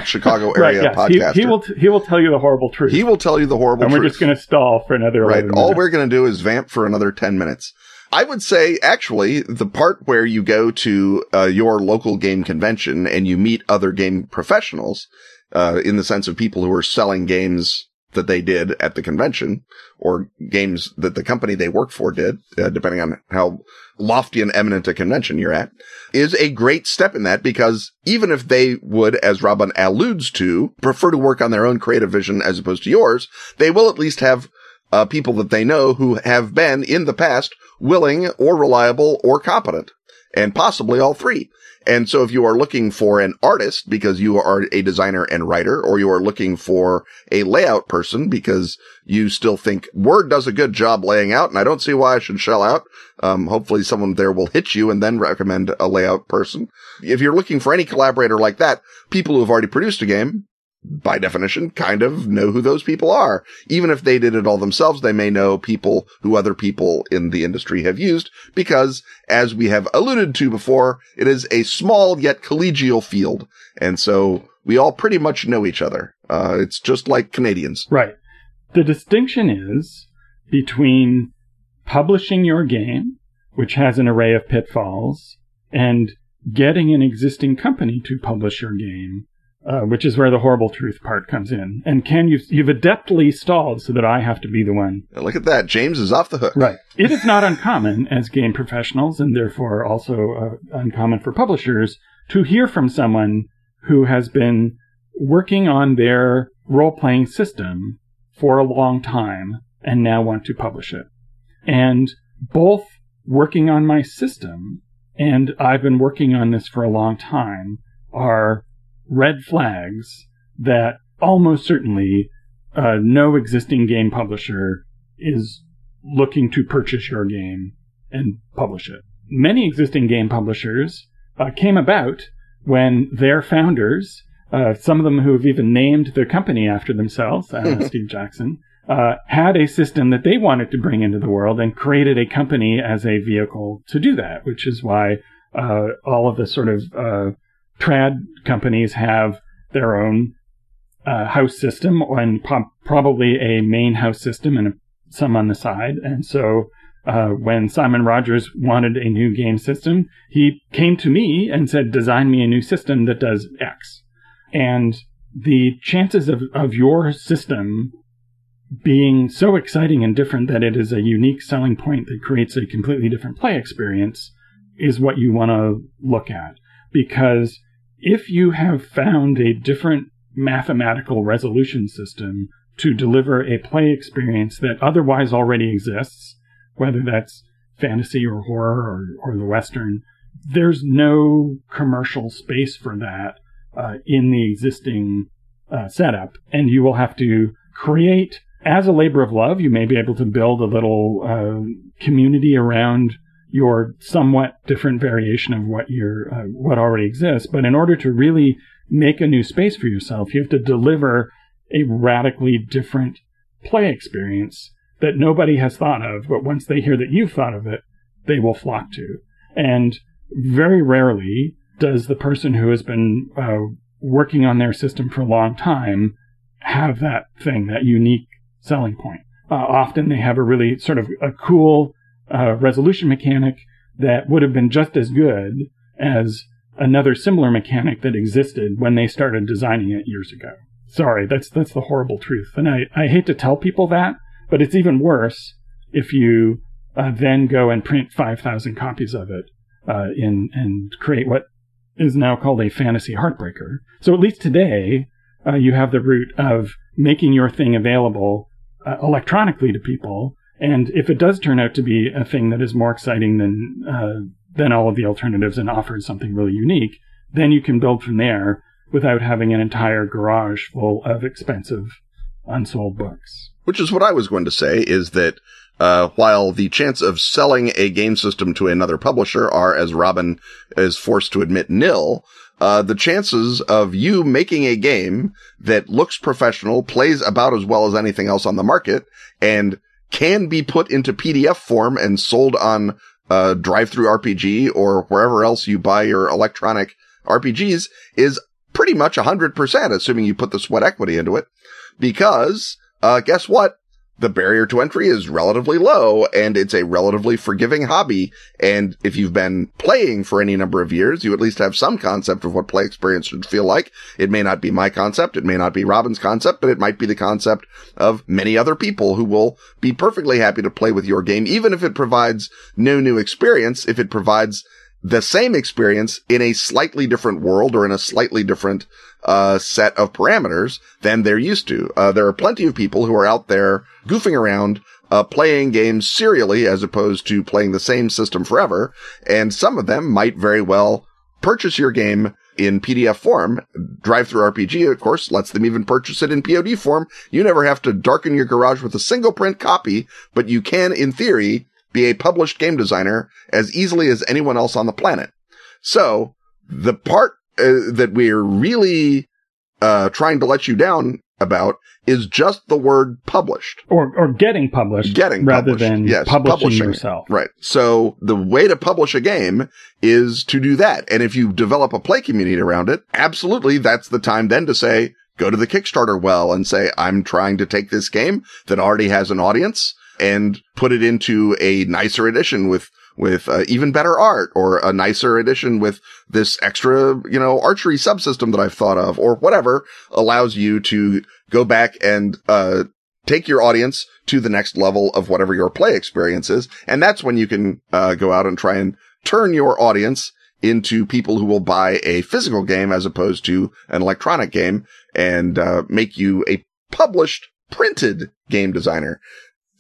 Chicago area yes. podcaster. He, he will t- he will tell you the horrible truth. He will tell you the horrible and we're truth. just going to stall for another right. All minutes. we're going to do is vamp for another 10 minutes. I would say actually the part where you go to uh, your local game convention and you meet other game professionals, uh, in the sense of people who are selling games that they did at the convention or games that the company they work for did, uh, depending on how lofty and eminent a convention you're at, is a great step in that because even if they would, as Robin alludes to, prefer to work on their own creative vision as opposed to yours, they will at least have uh, people that they know who have been in the past willing or reliable or competent and possibly all three. And so if you are looking for an artist because you are a designer and writer, or you are looking for a layout person because you still think Word does a good job laying out and I don't see why I should shell out. Um, hopefully someone there will hit you and then recommend a layout person. If you're looking for any collaborator like that, people who have already produced a game, by definition, kind of know who those people are. Even if they did it all themselves, they may know people who other people in the industry have used because, as we have alluded to before, it is a small yet collegial field. And so we all pretty much know each other. Uh, it's just like Canadians. Right. The distinction is between publishing your game, which has an array of pitfalls, and getting an existing company to publish your game, uh, which is where the horrible truth part comes in. And Ken, you've, you've adeptly stalled so that I have to be the one. Look at that. James is off the hook. Right. It is not uncommon as game professionals, and therefore also uh, uncommon for publishers, to hear from someone who has been working on their role playing system for a long time and now want to publish it. And both working on my system and I've been working on this for a long time are red flags that almost certainly uh, no existing game publisher is looking to purchase your game and publish it. Many existing game publishers uh, came about when their founders, uh, some of them who have even named their company after themselves, uh, [laughs] Steve Jackson, uh, had a system that they wanted to bring into the world and created a company as a vehicle to do that, which is why uh, all of the sort of uh, trad companies have their own uh, house system and probably a main house system and some on the side. And so uh, when Simon Rogers wanted a new game system, he came to me and said, design me a new system that does X. And the chances of, of your system being so exciting and different that it is a unique selling point that creates a completely different play experience is what you want to look at. Because if you have found a different mathematical resolution system to deliver a play experience that otherwise already exists, whether that's fantasy or horror or, or the Western, there's no commercial space for that uh, in the existing uh, setup. And you will have to create, as a labor of love, you may be able to build a little uh, community around your somewhat different variation of what your uh, what already exists. But in order to really make a new space for yourself, you have to deliver a radically different play experience that nobody has thought of. But once they hear that you've thought of it, they will flock to. And very rarely does the person who has been uh, working on their system for a long time have that thing, that unique selling point. Uh, often they have a really sort of a cool uh, resolution mechanic that would have been just as good as another similar mechanic that existed when they started designing it years ago. Sorry, that's that's the horrible truth. And I, I hate to tell people that, but it's even worse if you uh, then go and print 5,000 copies of it uh, in and create what is now called a fantasy heartbreaker. So at least today, uh, you have the route of making your thing available uh, electronically to people. And if it does turn out to be a thing that is more exciting than uh, than all of the alternatives and offers something really unique, then you can build from there without having an entire garage full of expensive unsold books. Which is what I was going to say is that uh, while the chance of selling a game system to another publisher are, as Robin is forced to admit, nil, uh, the chances of you making a game that looks professional, plays about as well as anything else on the market, and can be put into PDF form and sold on uh, drive through RPG or wherever else you buy your electronic RPGs is pretty much 100%, assuming you put the sweat equity into it. Because, uh, guess what? The barrier to entry is relatively low and it's a relatively forgiving hobby. And if you've been playing for any number of years, you at least have some concept of what play experience should feel like. It may not be my concept. It may not be Robin's concept, but it might be the concept of many other people who will be perfectly happy to play with your game, even if it provides no new experience, if it provides the same experience in a slightly different world or in a slightly different uh, set of parameters than they're used to. Uh, there are plenty of people who are out there goofing around, uh, playing games serially as opposed to playing the same system forever. And some of them might very well purchase your game in PDF form. Drive through RPG, of course, lets them even purchase it in POD form. You never have to darken your garage with a single print copy, but you can, in theory, be a published game designer as easily as anyone else on the planet. So the part uh, that we're really uh, trying to let you down about is just the word published or or getting published, getting rather published. than yes, publishing, publishing yourself. Right. So the way to publish a game is to do that. And if you develop a play community around it, absolutely, that's the time then to say, go to the Kickstarter well and say, I'm trying to take this game that already has an audience and put it into a nicer edition with with uh, even better art or a nicer edition with this extra, you know, archery subsystem that I've thought of or whatever allows you to go back and, uh, take your audience to the next level of whatever your play experience is. And that's when you can, uh, go out and try and turn your audience into people who will buy a physical game as opposed to an electronic game and, uh, make you a published printed game designer.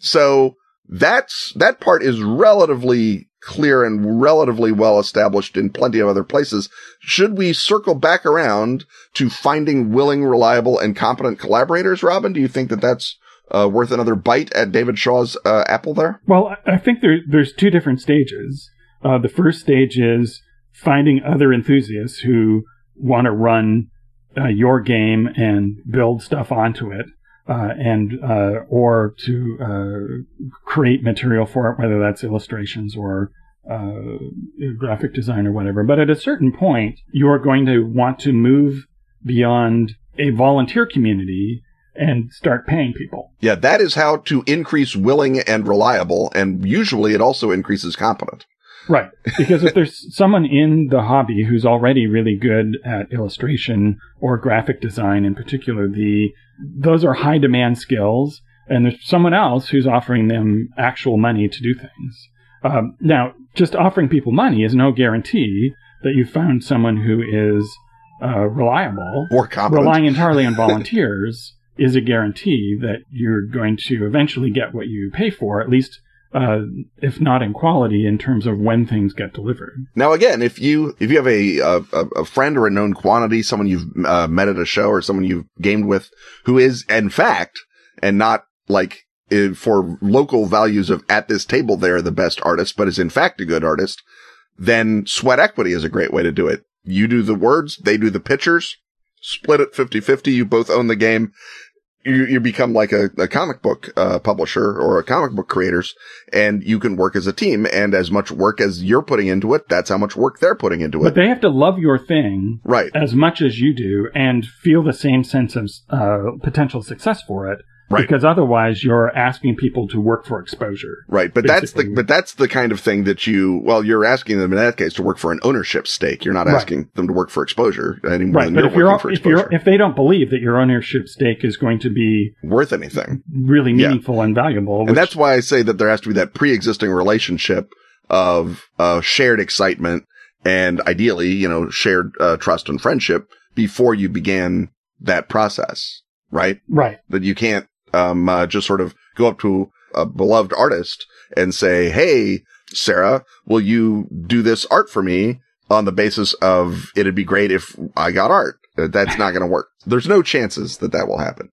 So that's, that part is relatively clear and relatively well established in plenty of other places. Should we circle back around to finding willing, reliable, and competent collaborators, Robin? Do you think that that's uh, worth another bite at David Shaw's uh, apple there? Well, I think there, there's two different stages. Uh, the first stage is finding other enthusiasts who want to run uh, your game and build stuff onto it uh, and uh, or to uh, create material for it, whether that's illustrations or uh, graphic design or whatever. But at a certain point, you are going to want to move beyond a volunteer community and start paying people. Yeah, that is how to increase willing and reliable, and usually it also increases competent. Right. Because if there's [laughs] someone in the hobby who's already really good at illustration or graphic design in particular, the those are high demand skills, and there's someone else who's offering them actual money to do things. Um, now, just offering people money is no guarantee that you found someone who is uh, reliable or competent. Relying entirely on [laughs] volunteers is a guarantee that you're going to eventually get what you pay for, at least uh, if not in quality, in terms of when things get delivered. Now, again, if you if you have a a, a friend or a known quantity, someone you've uh, met at a show or someone you've gamed with, who is in fact and not like uh, for local values of at this table they're the best artist, but is in fact a good artist, then sweat equity is a great way to do it. You do the words, they do the pictures, split it 50-50, you both own the game you, you become like a, a comic book uh, publisher or a comic book creators and you can work as a team and as much work as you're putting into it that's how much work they're putting into it. But they have to love your thing right. as much as you do and feel the same sense of uh, potential success for it Right. Because otherwise you're asking people to work for exposure. Right. But that's the, but that's the kind of thing that you, well, you're asking them in that case to work for an ownership stake. You're not Right. asking them to work for exposure anymore. Right. But if you're, if exposure. you're, if they don't believe that your ownership stake is going to be worth anything. really Yeah. meaningful and valuable, And which- that's why I say that there has to be that pre-existing relationship of uh, shared excitement and ideally, you know, shared uh, trust and friendship before you began that process, right? right. That you can't um, uh, just sort of go up to a beloved artist and say, "Hey, Sarah, will you do this art for me?" On the basis of it'd be great if I got art. Uh, That's not going to work. There's no chances that that will happen.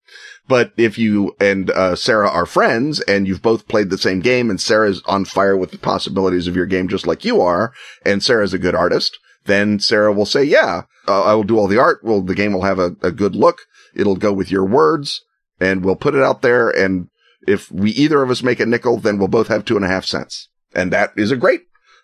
But if you and uh, Sarah are friends and you've both played the same game and Sarah's on fire with the possibilities of your game just like you are, and Sarah's a good artist, then Sarah will say, yeah, uh, I will do all the art. Well, the game will have a, a good look. It'll go with your words and we'll put it out there. And if we either of us make a nickel, then we'll both have two and a half cents. And that is a great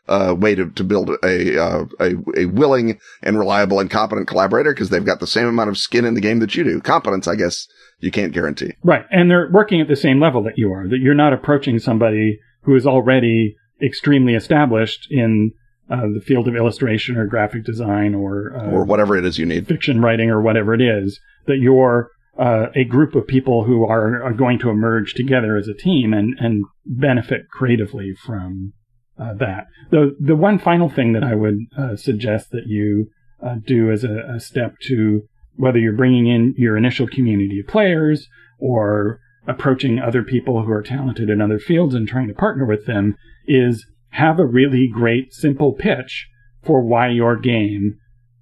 uh, way to, to build a, uh, a, a willing and reliable and competent collaborator because they've got the same amount of skin in the game that you do. Competence, I guess you can't guarantee. Right. And they're working at the same level that you are, that you're not approaching somebody who is already extremely established in uh, the field of illustration or graphic design or, uh, or whatever it is you need. fiction writing or whatever it is, that you're uh, a group of people who are, are going to emerge together as a team and, and benefit creatively from uh, that. The the one final thing that I would uh, suggest that you uh, do as a, a step to whether you're bringing in your initial community of players or approaching other people who are talented in other fields and trying to partner with them is have a really great simple pitch for why your game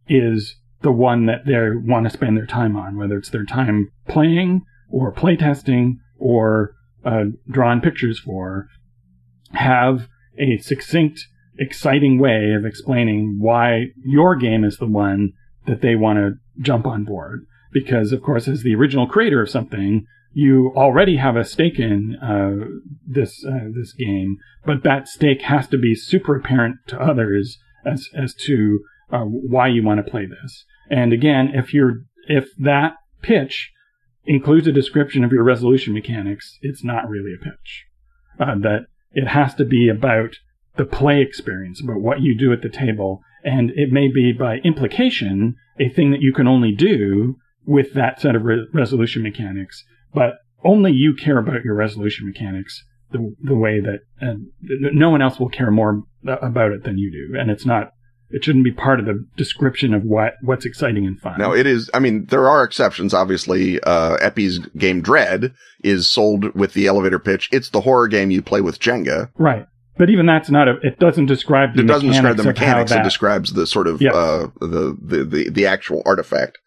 is the one that they want to spend their time on, whether it's their time playing or playtesting or uh, drawing pictures for. Have a succinct, exciting way of explaining why your game is the one that they want to jump on board. Because, of course, as the original creator of something, you already have a stake in uh, this uh, this game, but that stake has to be super apparent to others as as to uh, why you want to play this. And again, if you're if that pitch includes a description of your resolution mechanics, it's not really a pitch. Uh, that it has to be about the play experience, about what you do at the table, and it may be by implication a thing that you can only do with that set of re- resolution mechanics, but only you care about your resolution mechanics the the way that uh, no one else will care more about it than you do, and it's not. It shouldn't be part of the description of what what's exciting and fun. Now it is, I mean, there are exceptions. Obviously, uh, Epi's game Dread is sold with the elevator pitch. It's the horror game you play with Jenga. right. But even that's not a. It doesn't describe the It doesn't describe the mechanics mechanics. It describes the sort of, Yes. uh, the, the, the, the actual artifact.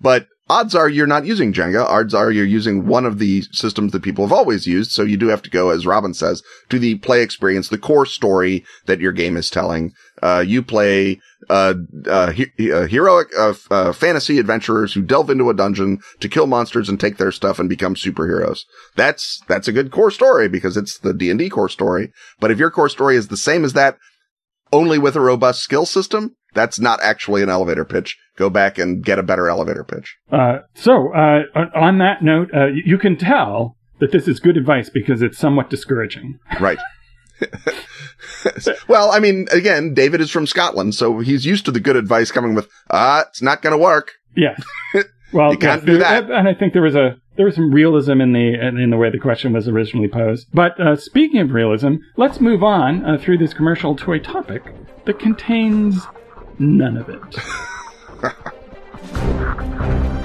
But odds are you're not using Jenga. Odds are you're using one of the systems that people have always used. So you do have to go, as Robin says, to the play experience, the core story that your game is telling. Uh, you play, uh, uh, he- uh heroic, uh, uh, fantasy adventurers who delve into a dungeon to kill monsters and take their stuff and become superheroes. That's, that's a good core story because it's the D&D core story. But if your core story is the same as that, only with a robust skill system, that's not actually an elevator pitch. Go back and get a better elevator pitch. Uh, so, uh, on- on that note, uh, you can tell that this is good advice because it's somewhat discouraging. Right. [laughs] [laughs] well, I mean, again, David is from Scotland, so he's used to the good advice coming with, ah, it's not going to work. Yeah. [laughs] Well, You can't yes, do that. and I think there was a there was some realism in the in the way the question was originally posed. But uh, speaking of realism, let's move on uh, through this commercial toy topic that contains none of it. [laughs]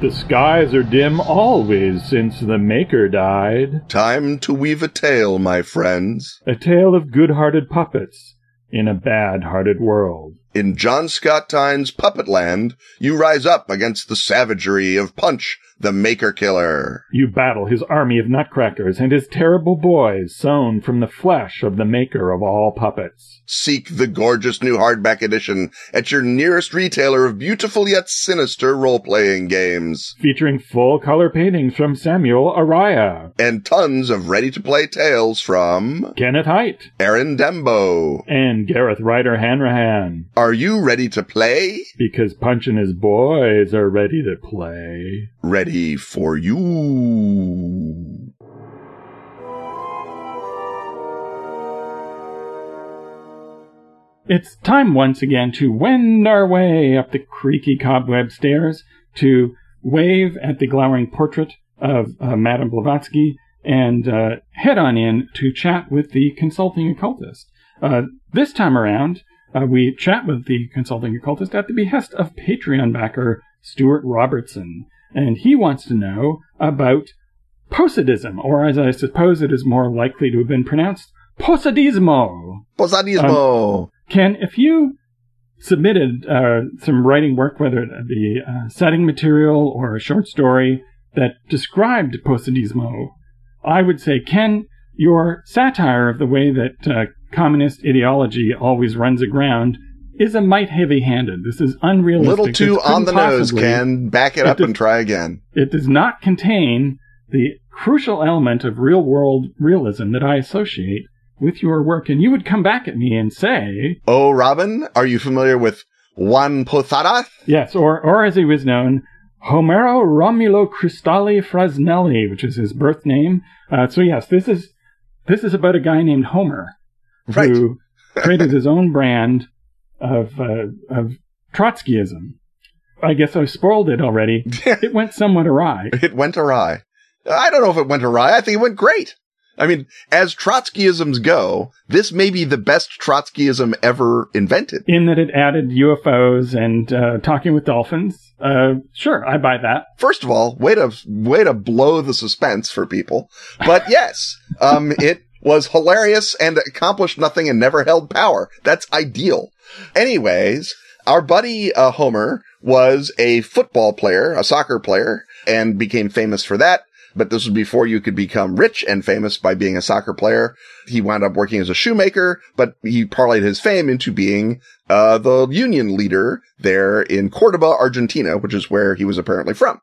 The skies are dim always since the Maker died. Time to weave a tale, my friends. A tale of good-hearted puppets in a bad-hearted world. In John Scott Tynes' Puppetland, you rise up against the savagery of Punch, the Maker Killer. You battle his army of nutcrackers and his terrible boys sewn from the flesh of the maker of all puppets. Seek the gorgeous new hardback edition at your nearest retailer of beautiful yet sinister role-playing games. Featuring full color paintings from Samuel Araya. And tons of ready-to-play tales from Kenneth Hite. Aaron Dembo. And Gareth Ryder Hanrahan. Are you ready to play? Because Punch and his boys are ready to play. Ready for you. It's time once again to wend our way up the creaky cobweb stairs to wave at the glowering portrait of uh, Madame Blavatsky and uh, head on in to chat with the consulting occultist. Uh, this time around, uh, we chat with the consulting occultist at the behest of Patreon backer Stuart Robertson, and he wants to know about Posadism, or as I suppose it is more likely to have been pronounced, Posadismo. Posadismo. Um, Ken, if you submitted uh, some writing work, whether it be uh, setting material or a short story that described Posadismo, I would say, Ken, your satire of the way that uh, communist ideology always runs aground is a mite heavy-handed. This is unrealistic. Little too on the nose, Ken. Back it It up does- and try again. It does not contain the crucial element of real-world realism that I associate with your work. And you would come back at me and say, Oh, Robin, are you familiar with Juan Posadas? Yes, or, or as he was known, Homero Romulo Cristalli Frasnelli, which is his birth name. Uh, so yes, this is this is about a guy named Homer Right. who [laughs] created his own brand of uh, of Trotskyism. I guess I spoiled it already. [laughs] It went somewhat awry. It went awry. I don't know if it went awry. I think it went great. I mean, as Trotskyisms go, this may be the best Trotskyism ever invented. In that it added UFOs and uh, talking with dolphins. Uh, sure, I buy that. First of all, way to way to blow the suspense for people. But [laughs] yes, um, it was hilarious and accomplished nothing and never held power. That's ideal. Anyways, our buddy uh, Homer was a football player, a soccer player, and became famous for that. But this was before you could become rich and famous by being a soccer player. He wound up working as a shoemaker, but he parlayed his fame into being uh, the union leader there in Cordoba, Argentina, which is where he was apparently from.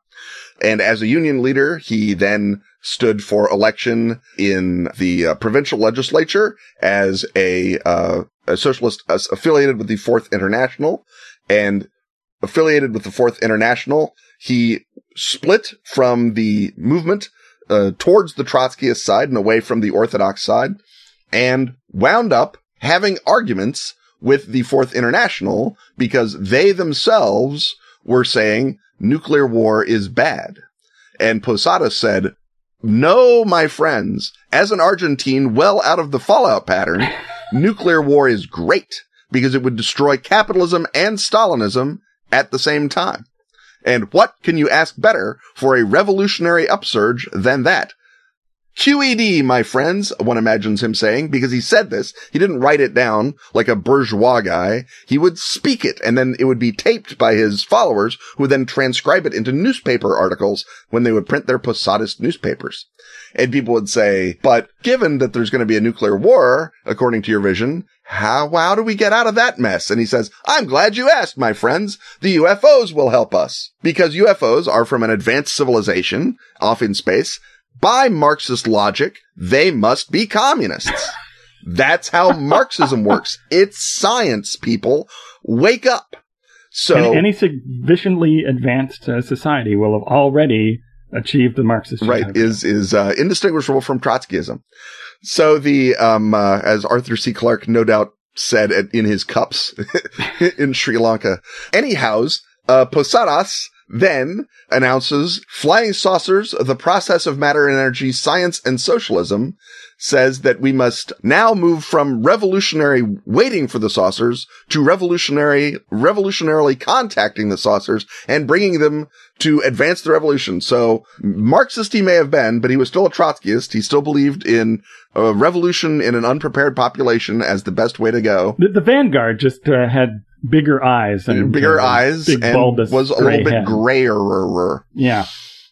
And as a union leader, he then stood for election in the uh, provincial legislature as a, uh, a socialist as affiliated with the Fourth International and affiliated with the Fourth International. He split from the movement uh, towards the Trotskyist side and away from the Orthodox side and wound up having arguments with the Fourth International because they themselves were saying nuclear war is bad. And Posada said, no, my friends, as an Argentine well out of the fallout pattern, [laughs] nuclear war is great because it would destroy capitalism and Stalinism at the same time. And what can you ask better for a revolutionary upsurge than that? QED, my friends, one imagines him saying, because he said this. He didn't write it down like a bourgeois guy. He would speak it and then it would be taped by his followers who would then transcribe it into newspaper articles when they would print their Posadist newspapers. And people would say, but given that there's going to be a nuclear war, according to your vision, how, how do we get out of that mess? And he says, I'm glad you asked, my friends. The UFOs will help us because UFOs are from an advanced civilization off in space. By Marxist logic, they must be communists. [laughs] That's how Marxism works. It's science, people. Wake up. So, And any sufficiently advanced uh, society will have already achieved the Marxist right is is uh, indistinguishable from Trotskyism. So the um uh, as Arthur C. Clarke no doubt said at, in his cups [laughs] in Sri Lanka. Anyhows, uh, Posadas then announces flying saucers, the process of matter and energy, science and socialism says that we must now move from revolutionary waiting for the saucers to revolutionary, revolutionarily contacting the saucers and bringing them to advance the revolution. So Marxist he may have been, but he was still a Trotskyist. He still believed in a revolution in an unprepared population as the best way to go. The, the Vanguard just uh, had bigger eyes and Bigger eyes big and bulbous was a little bit head. grayer. Yeah,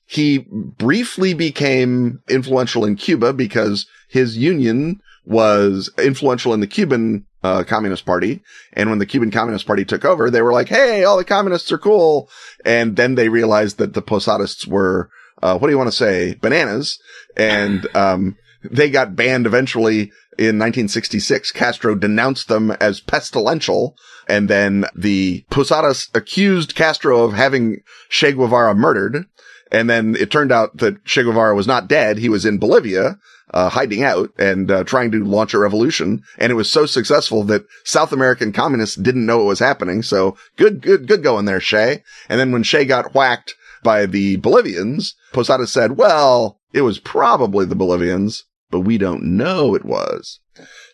he briefly became influential in Cuba because his union was influential in the Cuban uh, Communist Party. And when the Cuban Communist Party took over, they were like, Hey, all the communists are cool. And then they realized that the Posadists were, uh, what do you want to say? Bananas. And, [laughs] um, they got banned eventually in 1966. Castro denounced them as pestilential. And then the Posadas accused Castro of having Che Guevara murdered. And then it turned out that Che Guevara was not dead. He was in Bolivia, uh, hiding out and uh, trying to launch a revolution. And it was so successful that South American communists didn't know what was happening. So good, good, good going there, Che. And then when Che got whacked by the Bolivians, Posada said, well, it was probably the Bolivians, but we don't know it was.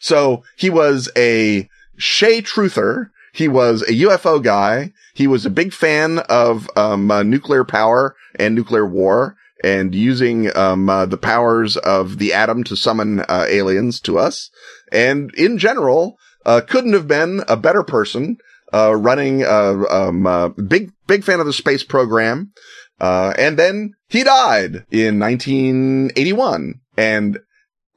So he was a Che truther. He was a UFO guy. He was a big fan of um, uh, nuclear power and nuclear war and using um, uh, the powers of the atom to summon uh, aliens to us. And in general, uh, couldn't have been a better person uh, running. Uh, um, uh, big big fan of the space program. and then he died in 1981. And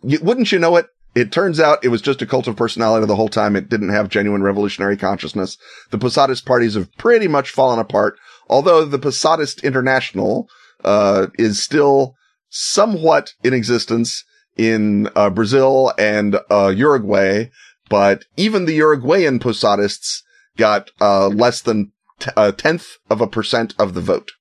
wouldn't you know it? It turns out it was just a cult of personality the whole time. It didn't have genuine revolutionary consciousness. The Posadist parties have pretty much fallen apart, although the Posadist International, uh, is still somewhat in existence in, uh, Brazil and, uh, Uruguay. But even the Uruguayan Posadists got, uh, less than t- a tenth of a percent of the vote.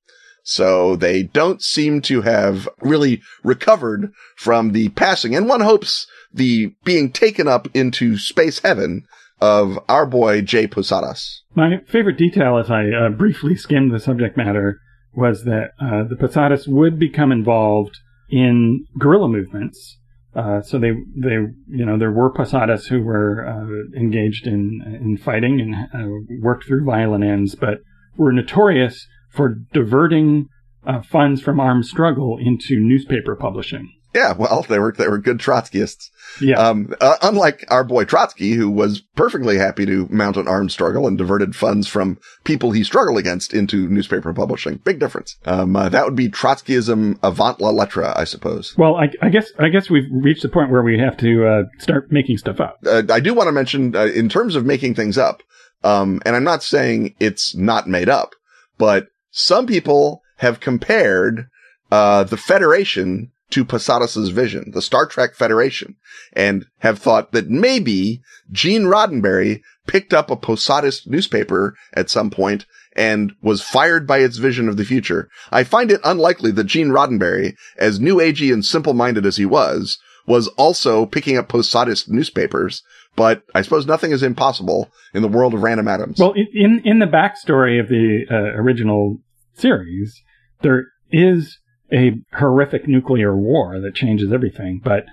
So they don't seem to have really recovered from the passing. And one hopes the being taken up into space heaven of our boy J. Posadas. My favorite detail as I uh, briefly skimmed the subject matter was that uh, the Posadas would become involved in guerrilla movements. Uh, so they, they, you know, there were Posadas who were uh, engaged in in fighting and uh, worked through violent ends, but were notorious for diverting uh, funds from armed struggle into newspaper publishing. Yeah, well, they were they were good Trotskyists. Yeah. Um, uh, unlike our boy Trotsky, who was perfectly happy to mount an armed struggle and diverted funds from people he struggled against into newspaper publishing. Big difference. Um, uh, that would be Trotskyism avant la lettre, I suppose. Well, I, I, guess I guess we've reached the point where we have to uh, start making stuff up. Uh, I do want to mention, uh, in terms of making things up, um, and I'm not saying it's not made up, but some people have compared uh, the Federation to Posadas's vision, the Star Trek Federation, and have thought that maybe Gene Roddenberry picked up a Posadist newspaper at some point and was fired by its vision of the future. I find it unlikely that Gene Roddenberry, as new agey and simple-minded as he was, was also picking up Posadist newspapers, but I suppose nothing is impossible in the world of random atoms. Well, in in the backstory of the uh, original series, there is a horrific nuclear war that changes everything, but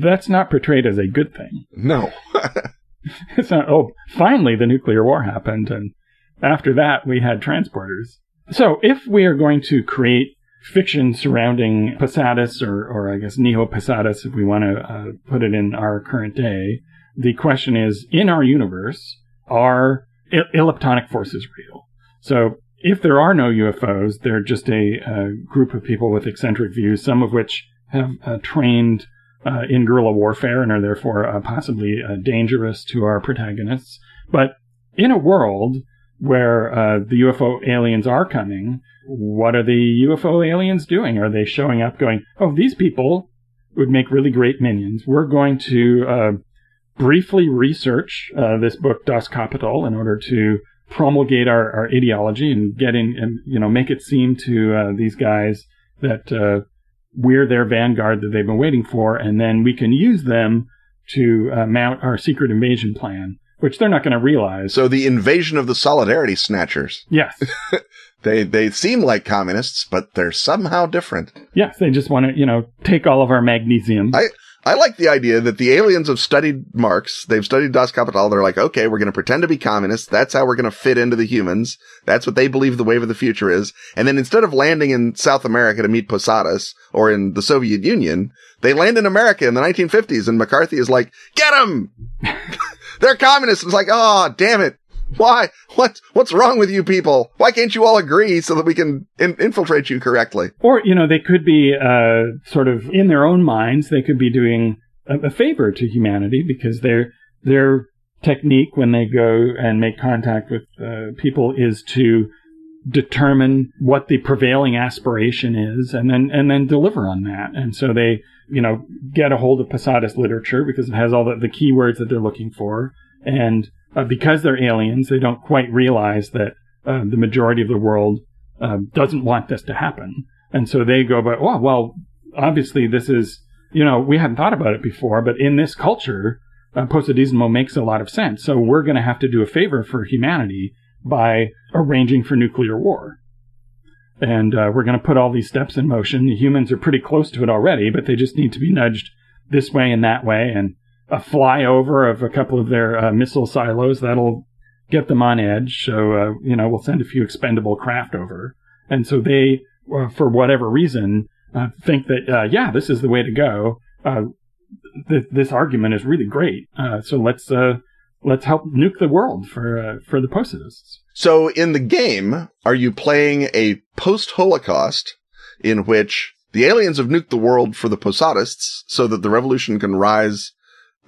that's not portrayed as a good thing. No. [laughs] it's not, oh, finally the nuclear war happened, and after that we had transporters. So if we are going to create fiction surrounding Posadas, or, or I guess Neo Posadas, if we want to uh, put it in our current day, the question is, in our universe, are elliptonic forces real? So if there are no UFOs, they're just a, a group of people with eccentric views, some of which have uh, trained uh, in guerrilla warfare and are therefore uh, possibly uh, dangerous to our protagonists. But in a world where uh, the UFO aliens are coming, what are the UFO aliens doing? Are they showing up going, oh, these people would make really great minions. We're going to uh, briefly research this book, Das Kapital, in order to promulgate our, our ideology and get in and you know make it seem to uh, these guys that uh, we're their vanguard that they've been waiting for, and then we can use them to uh, mount our secret invasion plan, which they're not going to realize. So the invasion of the Solidarity Snatchers. Yes. [laughs] they they seem like communists, but they're somehow different. Yes, they just want to you know take all of our magnesium. I I like the idea that the aliens have studied Marx. They've studied Das Kapital. They're like, okay, we're going to pretend to be communists. That's how we're going to fit into the humans. That's what they believe the wave of the future is. And then instead of landing in South America to meet Posadas or in the Soviet Union, they land in America in the 1950s and McCarthy is like, get them! [laughs] They're communists. It's like, oh, damn it. Why? What? What's wrong with you people? Why can't you all agree so that we can in- infiltrate you correctly? Or you know, they could be uh, sort of in their own minds. They could be doing a, a favor to humanity because their their technique when they go and make contact with uh, people is to determine what the prevailing aspiration is and then and then deliver on that. And so they, you know, get a hold of Posadas literature because it has all the, the keywords that they're looking for. And uh, because they're aliens, they don't quite realize that uh, the majority of the world uh, doesn't want this to happen. And so they go about, oh, well, obviously this is, you know, we hadn't thought about it before, but in this culture, uh, Posadismo makes a lot of sense. So we're going to have to do a favor for humanity by arranging for nuclear war. And uh, we're going to put all these steps in motion. The humans are pretty close to it already, but they just need to be nudged this way and that way. And a flyover of a couple of their uh, missile silos that'll get them on edge. So, uh, you know, we'll send a few expendable craft over. And so they, uh, for whatever reason, uh, think that, uh, yeah, this is the way to go. Th- this argument is really great. so let's let's help nuke the world for uh, for the Posadists. So in the game, are you playing a post-Holocaust in which the aliens have nuked the world for the Posadists so that the revolution can rise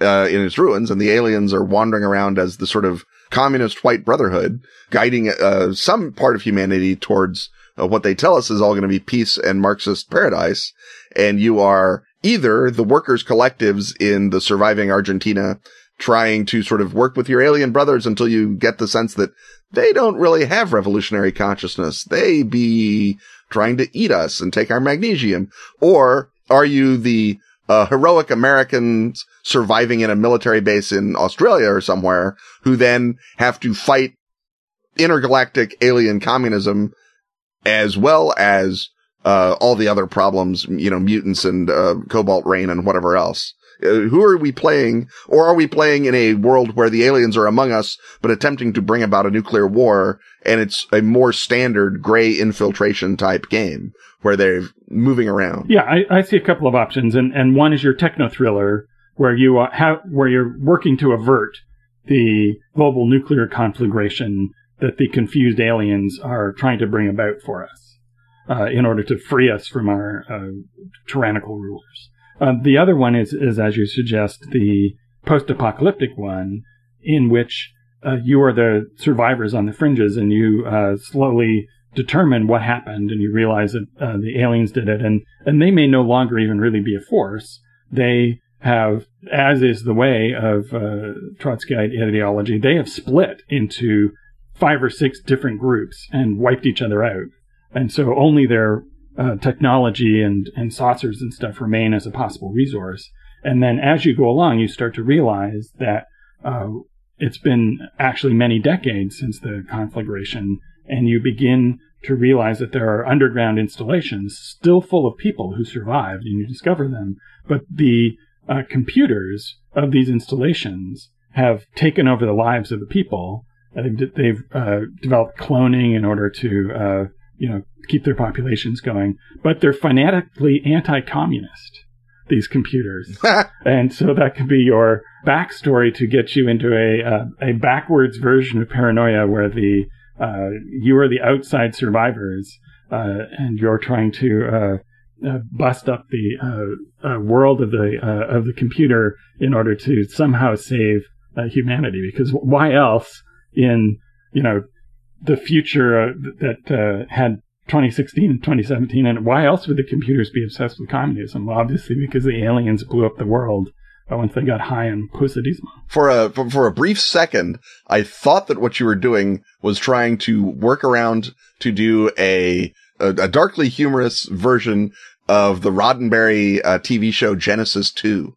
uh, in its ruins, and the aliens are wandering around as the sort of communist white brotherhood, guiding uh, some part of humanity towards uh, what they tell us is all going to be peace and Marxist paradise, and you are either the workers' collectives in the surviving Argentina trying to sort of work with your alien brothers until you get the sense that they don't really have revolutionary consciousness. They be trying to eat us and take our magnesium. Or are you the uh, heroic Americans surviving in a military base in Australia or somewhere who then have to fight intergalactic alien communism as well as uh, all the other problems, you know, mutants and uh, cobalt rain and whatever else. Uh, who are we playing? Or are we playing in a world where the aliens are among us, but attempting to bring about a nuclear war? And it's a more standard gray infiltration type game where they're moving around. Yeah, I, I see a couple of options. And, and one is your techno thriller where you uh, have, where you're working to avert the global nuclear conflagration that the confused aliens are trying to bring about for us uh, in order to free us from our uh, tyrannical rulers. Uh, the other one is, is, as you suggest, the post-apocalyptic one, in which uh, you are the survivors on the fringes, and you uh, slowly determine what happened, and you realize that uh, the aliens did it, and and they may no longer even really be a force. They have, as is the way of uh, Trotskyite ideology, they have split into five or six different groups and wiped each other out, and so only their uh, technology and, and saucers and stuff remain as a possible resource. And then as you go along, you start to realize that uh, it's been actually many decades since the conflagration, and you begin to realize that there are underground installations still full of people who survived, and you discover them. But the uh, computers of these installations have taken over the lives of the people. They've, they've uh, developed cloning in order to, uh, you know, keep their populations going, but they're fanatically anti-communist. These computers, [laughs] and so that could be your backstory to get you into a uh, a backwards version of paranoia, where the uh, you are the outside survivors, uh, and you're trying to uh, uh, bust up the uh, world of the of the computer in order to somehow save humanity. Because why else in you know the future that had 2016 and 2017. And why else would the computers be obsessed with communism? Well, obviously because the aliens blew up the world uh, once they got high on Posadismo. For a for, for, a brief second, I thought that what you were doing was trying to work around to do a a, a darkly humorous version of the Roddenberry uh, TV show Genesis 2,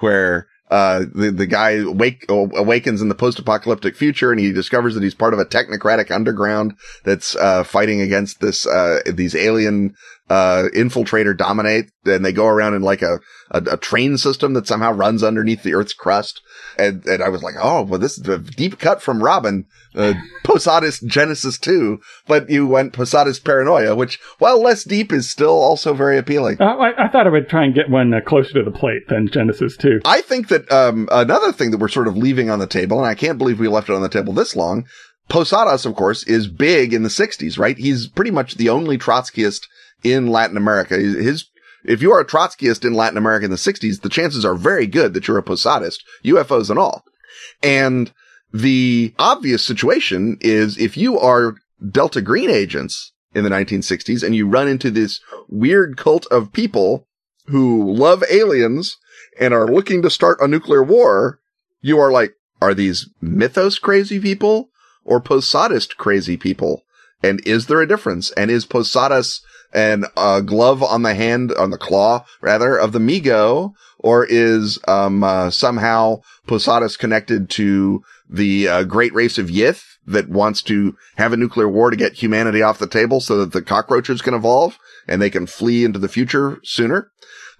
where uh, the, the guy wake, awakens in the post-apocalyptic future and he discovers that he's part of a technocratic underground that's, uh, fighting against this, uh, these alien, uh, infiltrate or dominate. And they go around in like a, a, a, train system that somehow runs underneath the Earth's crust. And, and I was like, oh, well, this is a deep cut from Robin, uh, [laughs] Posadas Genesis 2, but you went Posadas Paranoia, which, while less deep, is still also very appealing. Uh, I, I, thought I would try and get one uh, closer to the plate than Genesis 2. I think that, um, another thing that we're sort of leaving on the table, and I can't believe we left it on the table this long, Posadas, of course, is big in the 60s, right? He's pretty much the only Trotskyist in Latin America. His, if you are a Trotskyist in Latin America in the 60s, the chances are very good that you're a Posadist, UFOs and all. And the obvious situation is if you are Delta Green agents in the 1960s and you run into this weird cult of people who love aliens and are looking to start a nuclear war, you are like, are these mythos crazy people or Posadist crazy people? And is there a difference? And is Posadas a glove on the hand, on the claw rather of the Mi-Go, or is um, uh, somehow Posadas connected to the uh, great race of Yith that wants to have a nuclear war to get humanity off the table so that the cockroaches can evolve and they can flee into the future sooner?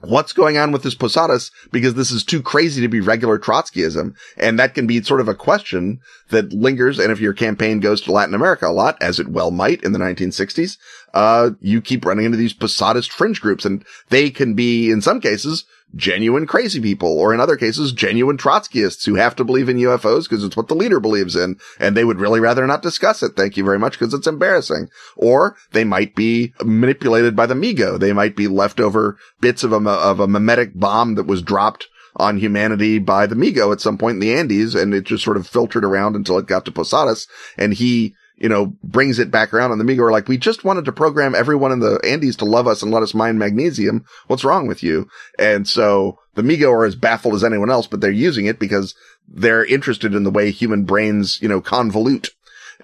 What's going on with this Posadas because this is too crazy to be regular Trotskyism. And that can be sort of a question that lingers. And if your campaign goes to Latin America a lot, as it well might in the 1960s, uh, you keep running into these Posadist fringe groups and they can be, in some cases, genuine crazy people, or in other cases, genuine Trotskyists who have to believe in UFOs because it's what the leader believes in, and they would really rather not discuss it. Thank you very much because it's embarrassing. Or they might be manipulated by the Mi-Go. They might be leftover bits of a, of a memetic bomb that was dropped on humanity by the Mi-Go at some point in the Andes, and it just sort of filtered around until it got to Posadas, and he you know, brings it back around on the Mi-Go are like, we just wanted to program everyone in the Andes to love us and let us mine magnesium. What's wrong with you? And so the Mi-Go are as baffled as anyone else, but they're using it because they're interested in the way human brains, you know, convolute.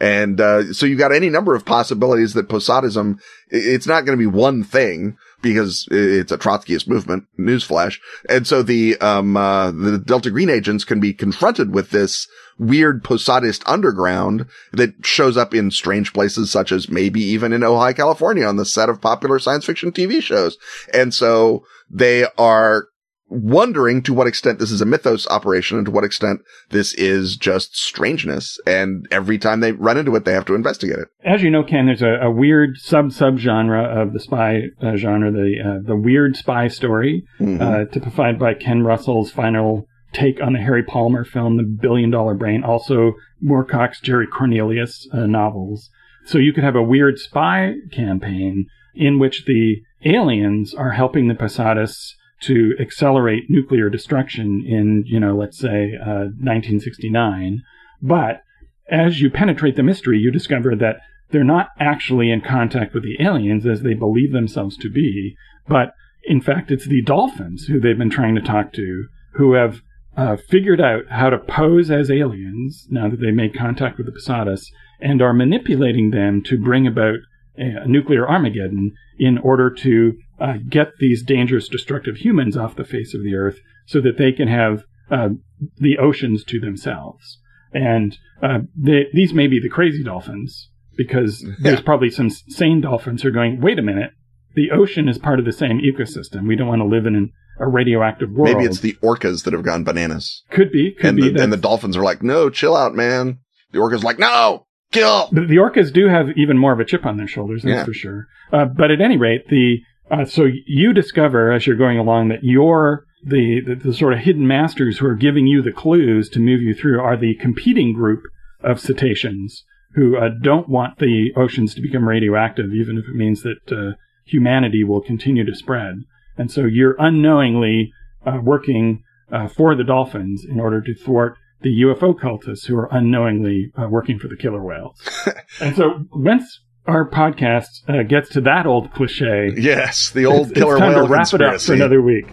And, uh, so you've got any number of possibilities that Posadism, it's not going to be one thing because it's a Trotskyist movement, newsflash. And so the, um, uh, the Delta Green agents can be confronted with this weird Posadist underground that shows up in strange places, such as maybe even in Ojai, California on the set of popular science fiction TV shows. And so they are wondering to what extent this is a mythos operation and to what extent this is just strangeness. And every time they run into it, they have to investigate it. As you know, Ken, there's a, a weird sub sub genre of the spy uh, genre, the uh, the weird spy story, mm-hmm. uh, typified by Ken Russell's final take on the Harry Palmer film, The Billion Dollar Brain, also Moorcock's Jerry Cornelius uh, novels. So you could have a weird spy campaign in which the aliens are helping the Posadas to accelerate nuclear destruction in, you know, let's say uh, 1969. But as you penetrate the mystery, you discover that they're not actually in contact with the aliens as they believe themselves to be, but in fact, it's the dolphins who they've been trying to talk to who have uh, figured out how to pose as aliens now that they made contact with the Posadas and are manipulating them to bring about a, nuclear Armageddon in order to uh, get these dangerous, destructive humans off the face of the earth so that they can have uh, the oceans to themselves. And uh, they, these may be the crazy dolphins because there's probably some sane dolphins who are going, wait a minute, the ocean is part of the same ecosystem. We don't want to live in an a radioactive world. Maybe it's the orcas that have gone bananas. Could be. Could and be. The, and the dolphins are like, no, chill out, man. The orcas like, no, kill. The, the orcas do have even more of a chip on their shoulders, that's yeah. for sure. Uh, but at any rate, the uh, so you discover as you're going along that you're the, the, the sort of hidden masters who are giving you the clues to move you through are the competing group of cetaceans who uh, don't want the oceans to become radioactive, even if it means that uh, humanity will continue to spread. And so you're unknowingly uh, working uh, for the dolphins in order to thwart the UFO cultists who are unknowingly uh, working for the killer whales. [laughs] and so once our podcast uh, gets to that old cliche, yes, the old it's, killer it's time whale to wrap conspiracy. it up for another week.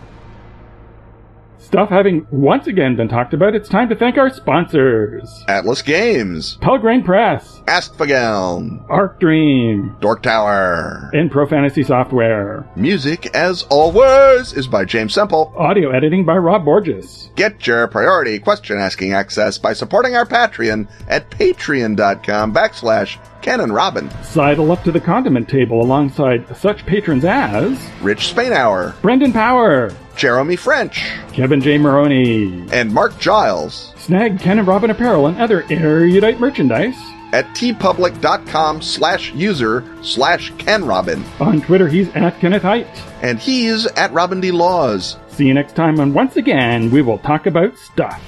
Stuff having once again been talked about, it's time to thank our sponsors. Atlas Games, Pelgrane Press, Askfageln, Arc Dream, Dork Tower. and Pro Fantasy Software. Music, as always, is by James Semple. Audio editing by Rob Borges. Get your priority question asking access by supporting our Patreon at patreon.com backslash and Robin. Sidle up to the condiment table alongside such patrons as Rich Spainhour, Brendan Power, Jeremy French, Kevin J. Maroney. and Mark Giles Snag Ken and Robin apparel and other erudite merchandise. at teepublic.com slash user slash Ken Robin. On Twitter, he's at Kenneth Hite. And he's at Robin D. Laws. See you next time, and once again, we will talk about stuff.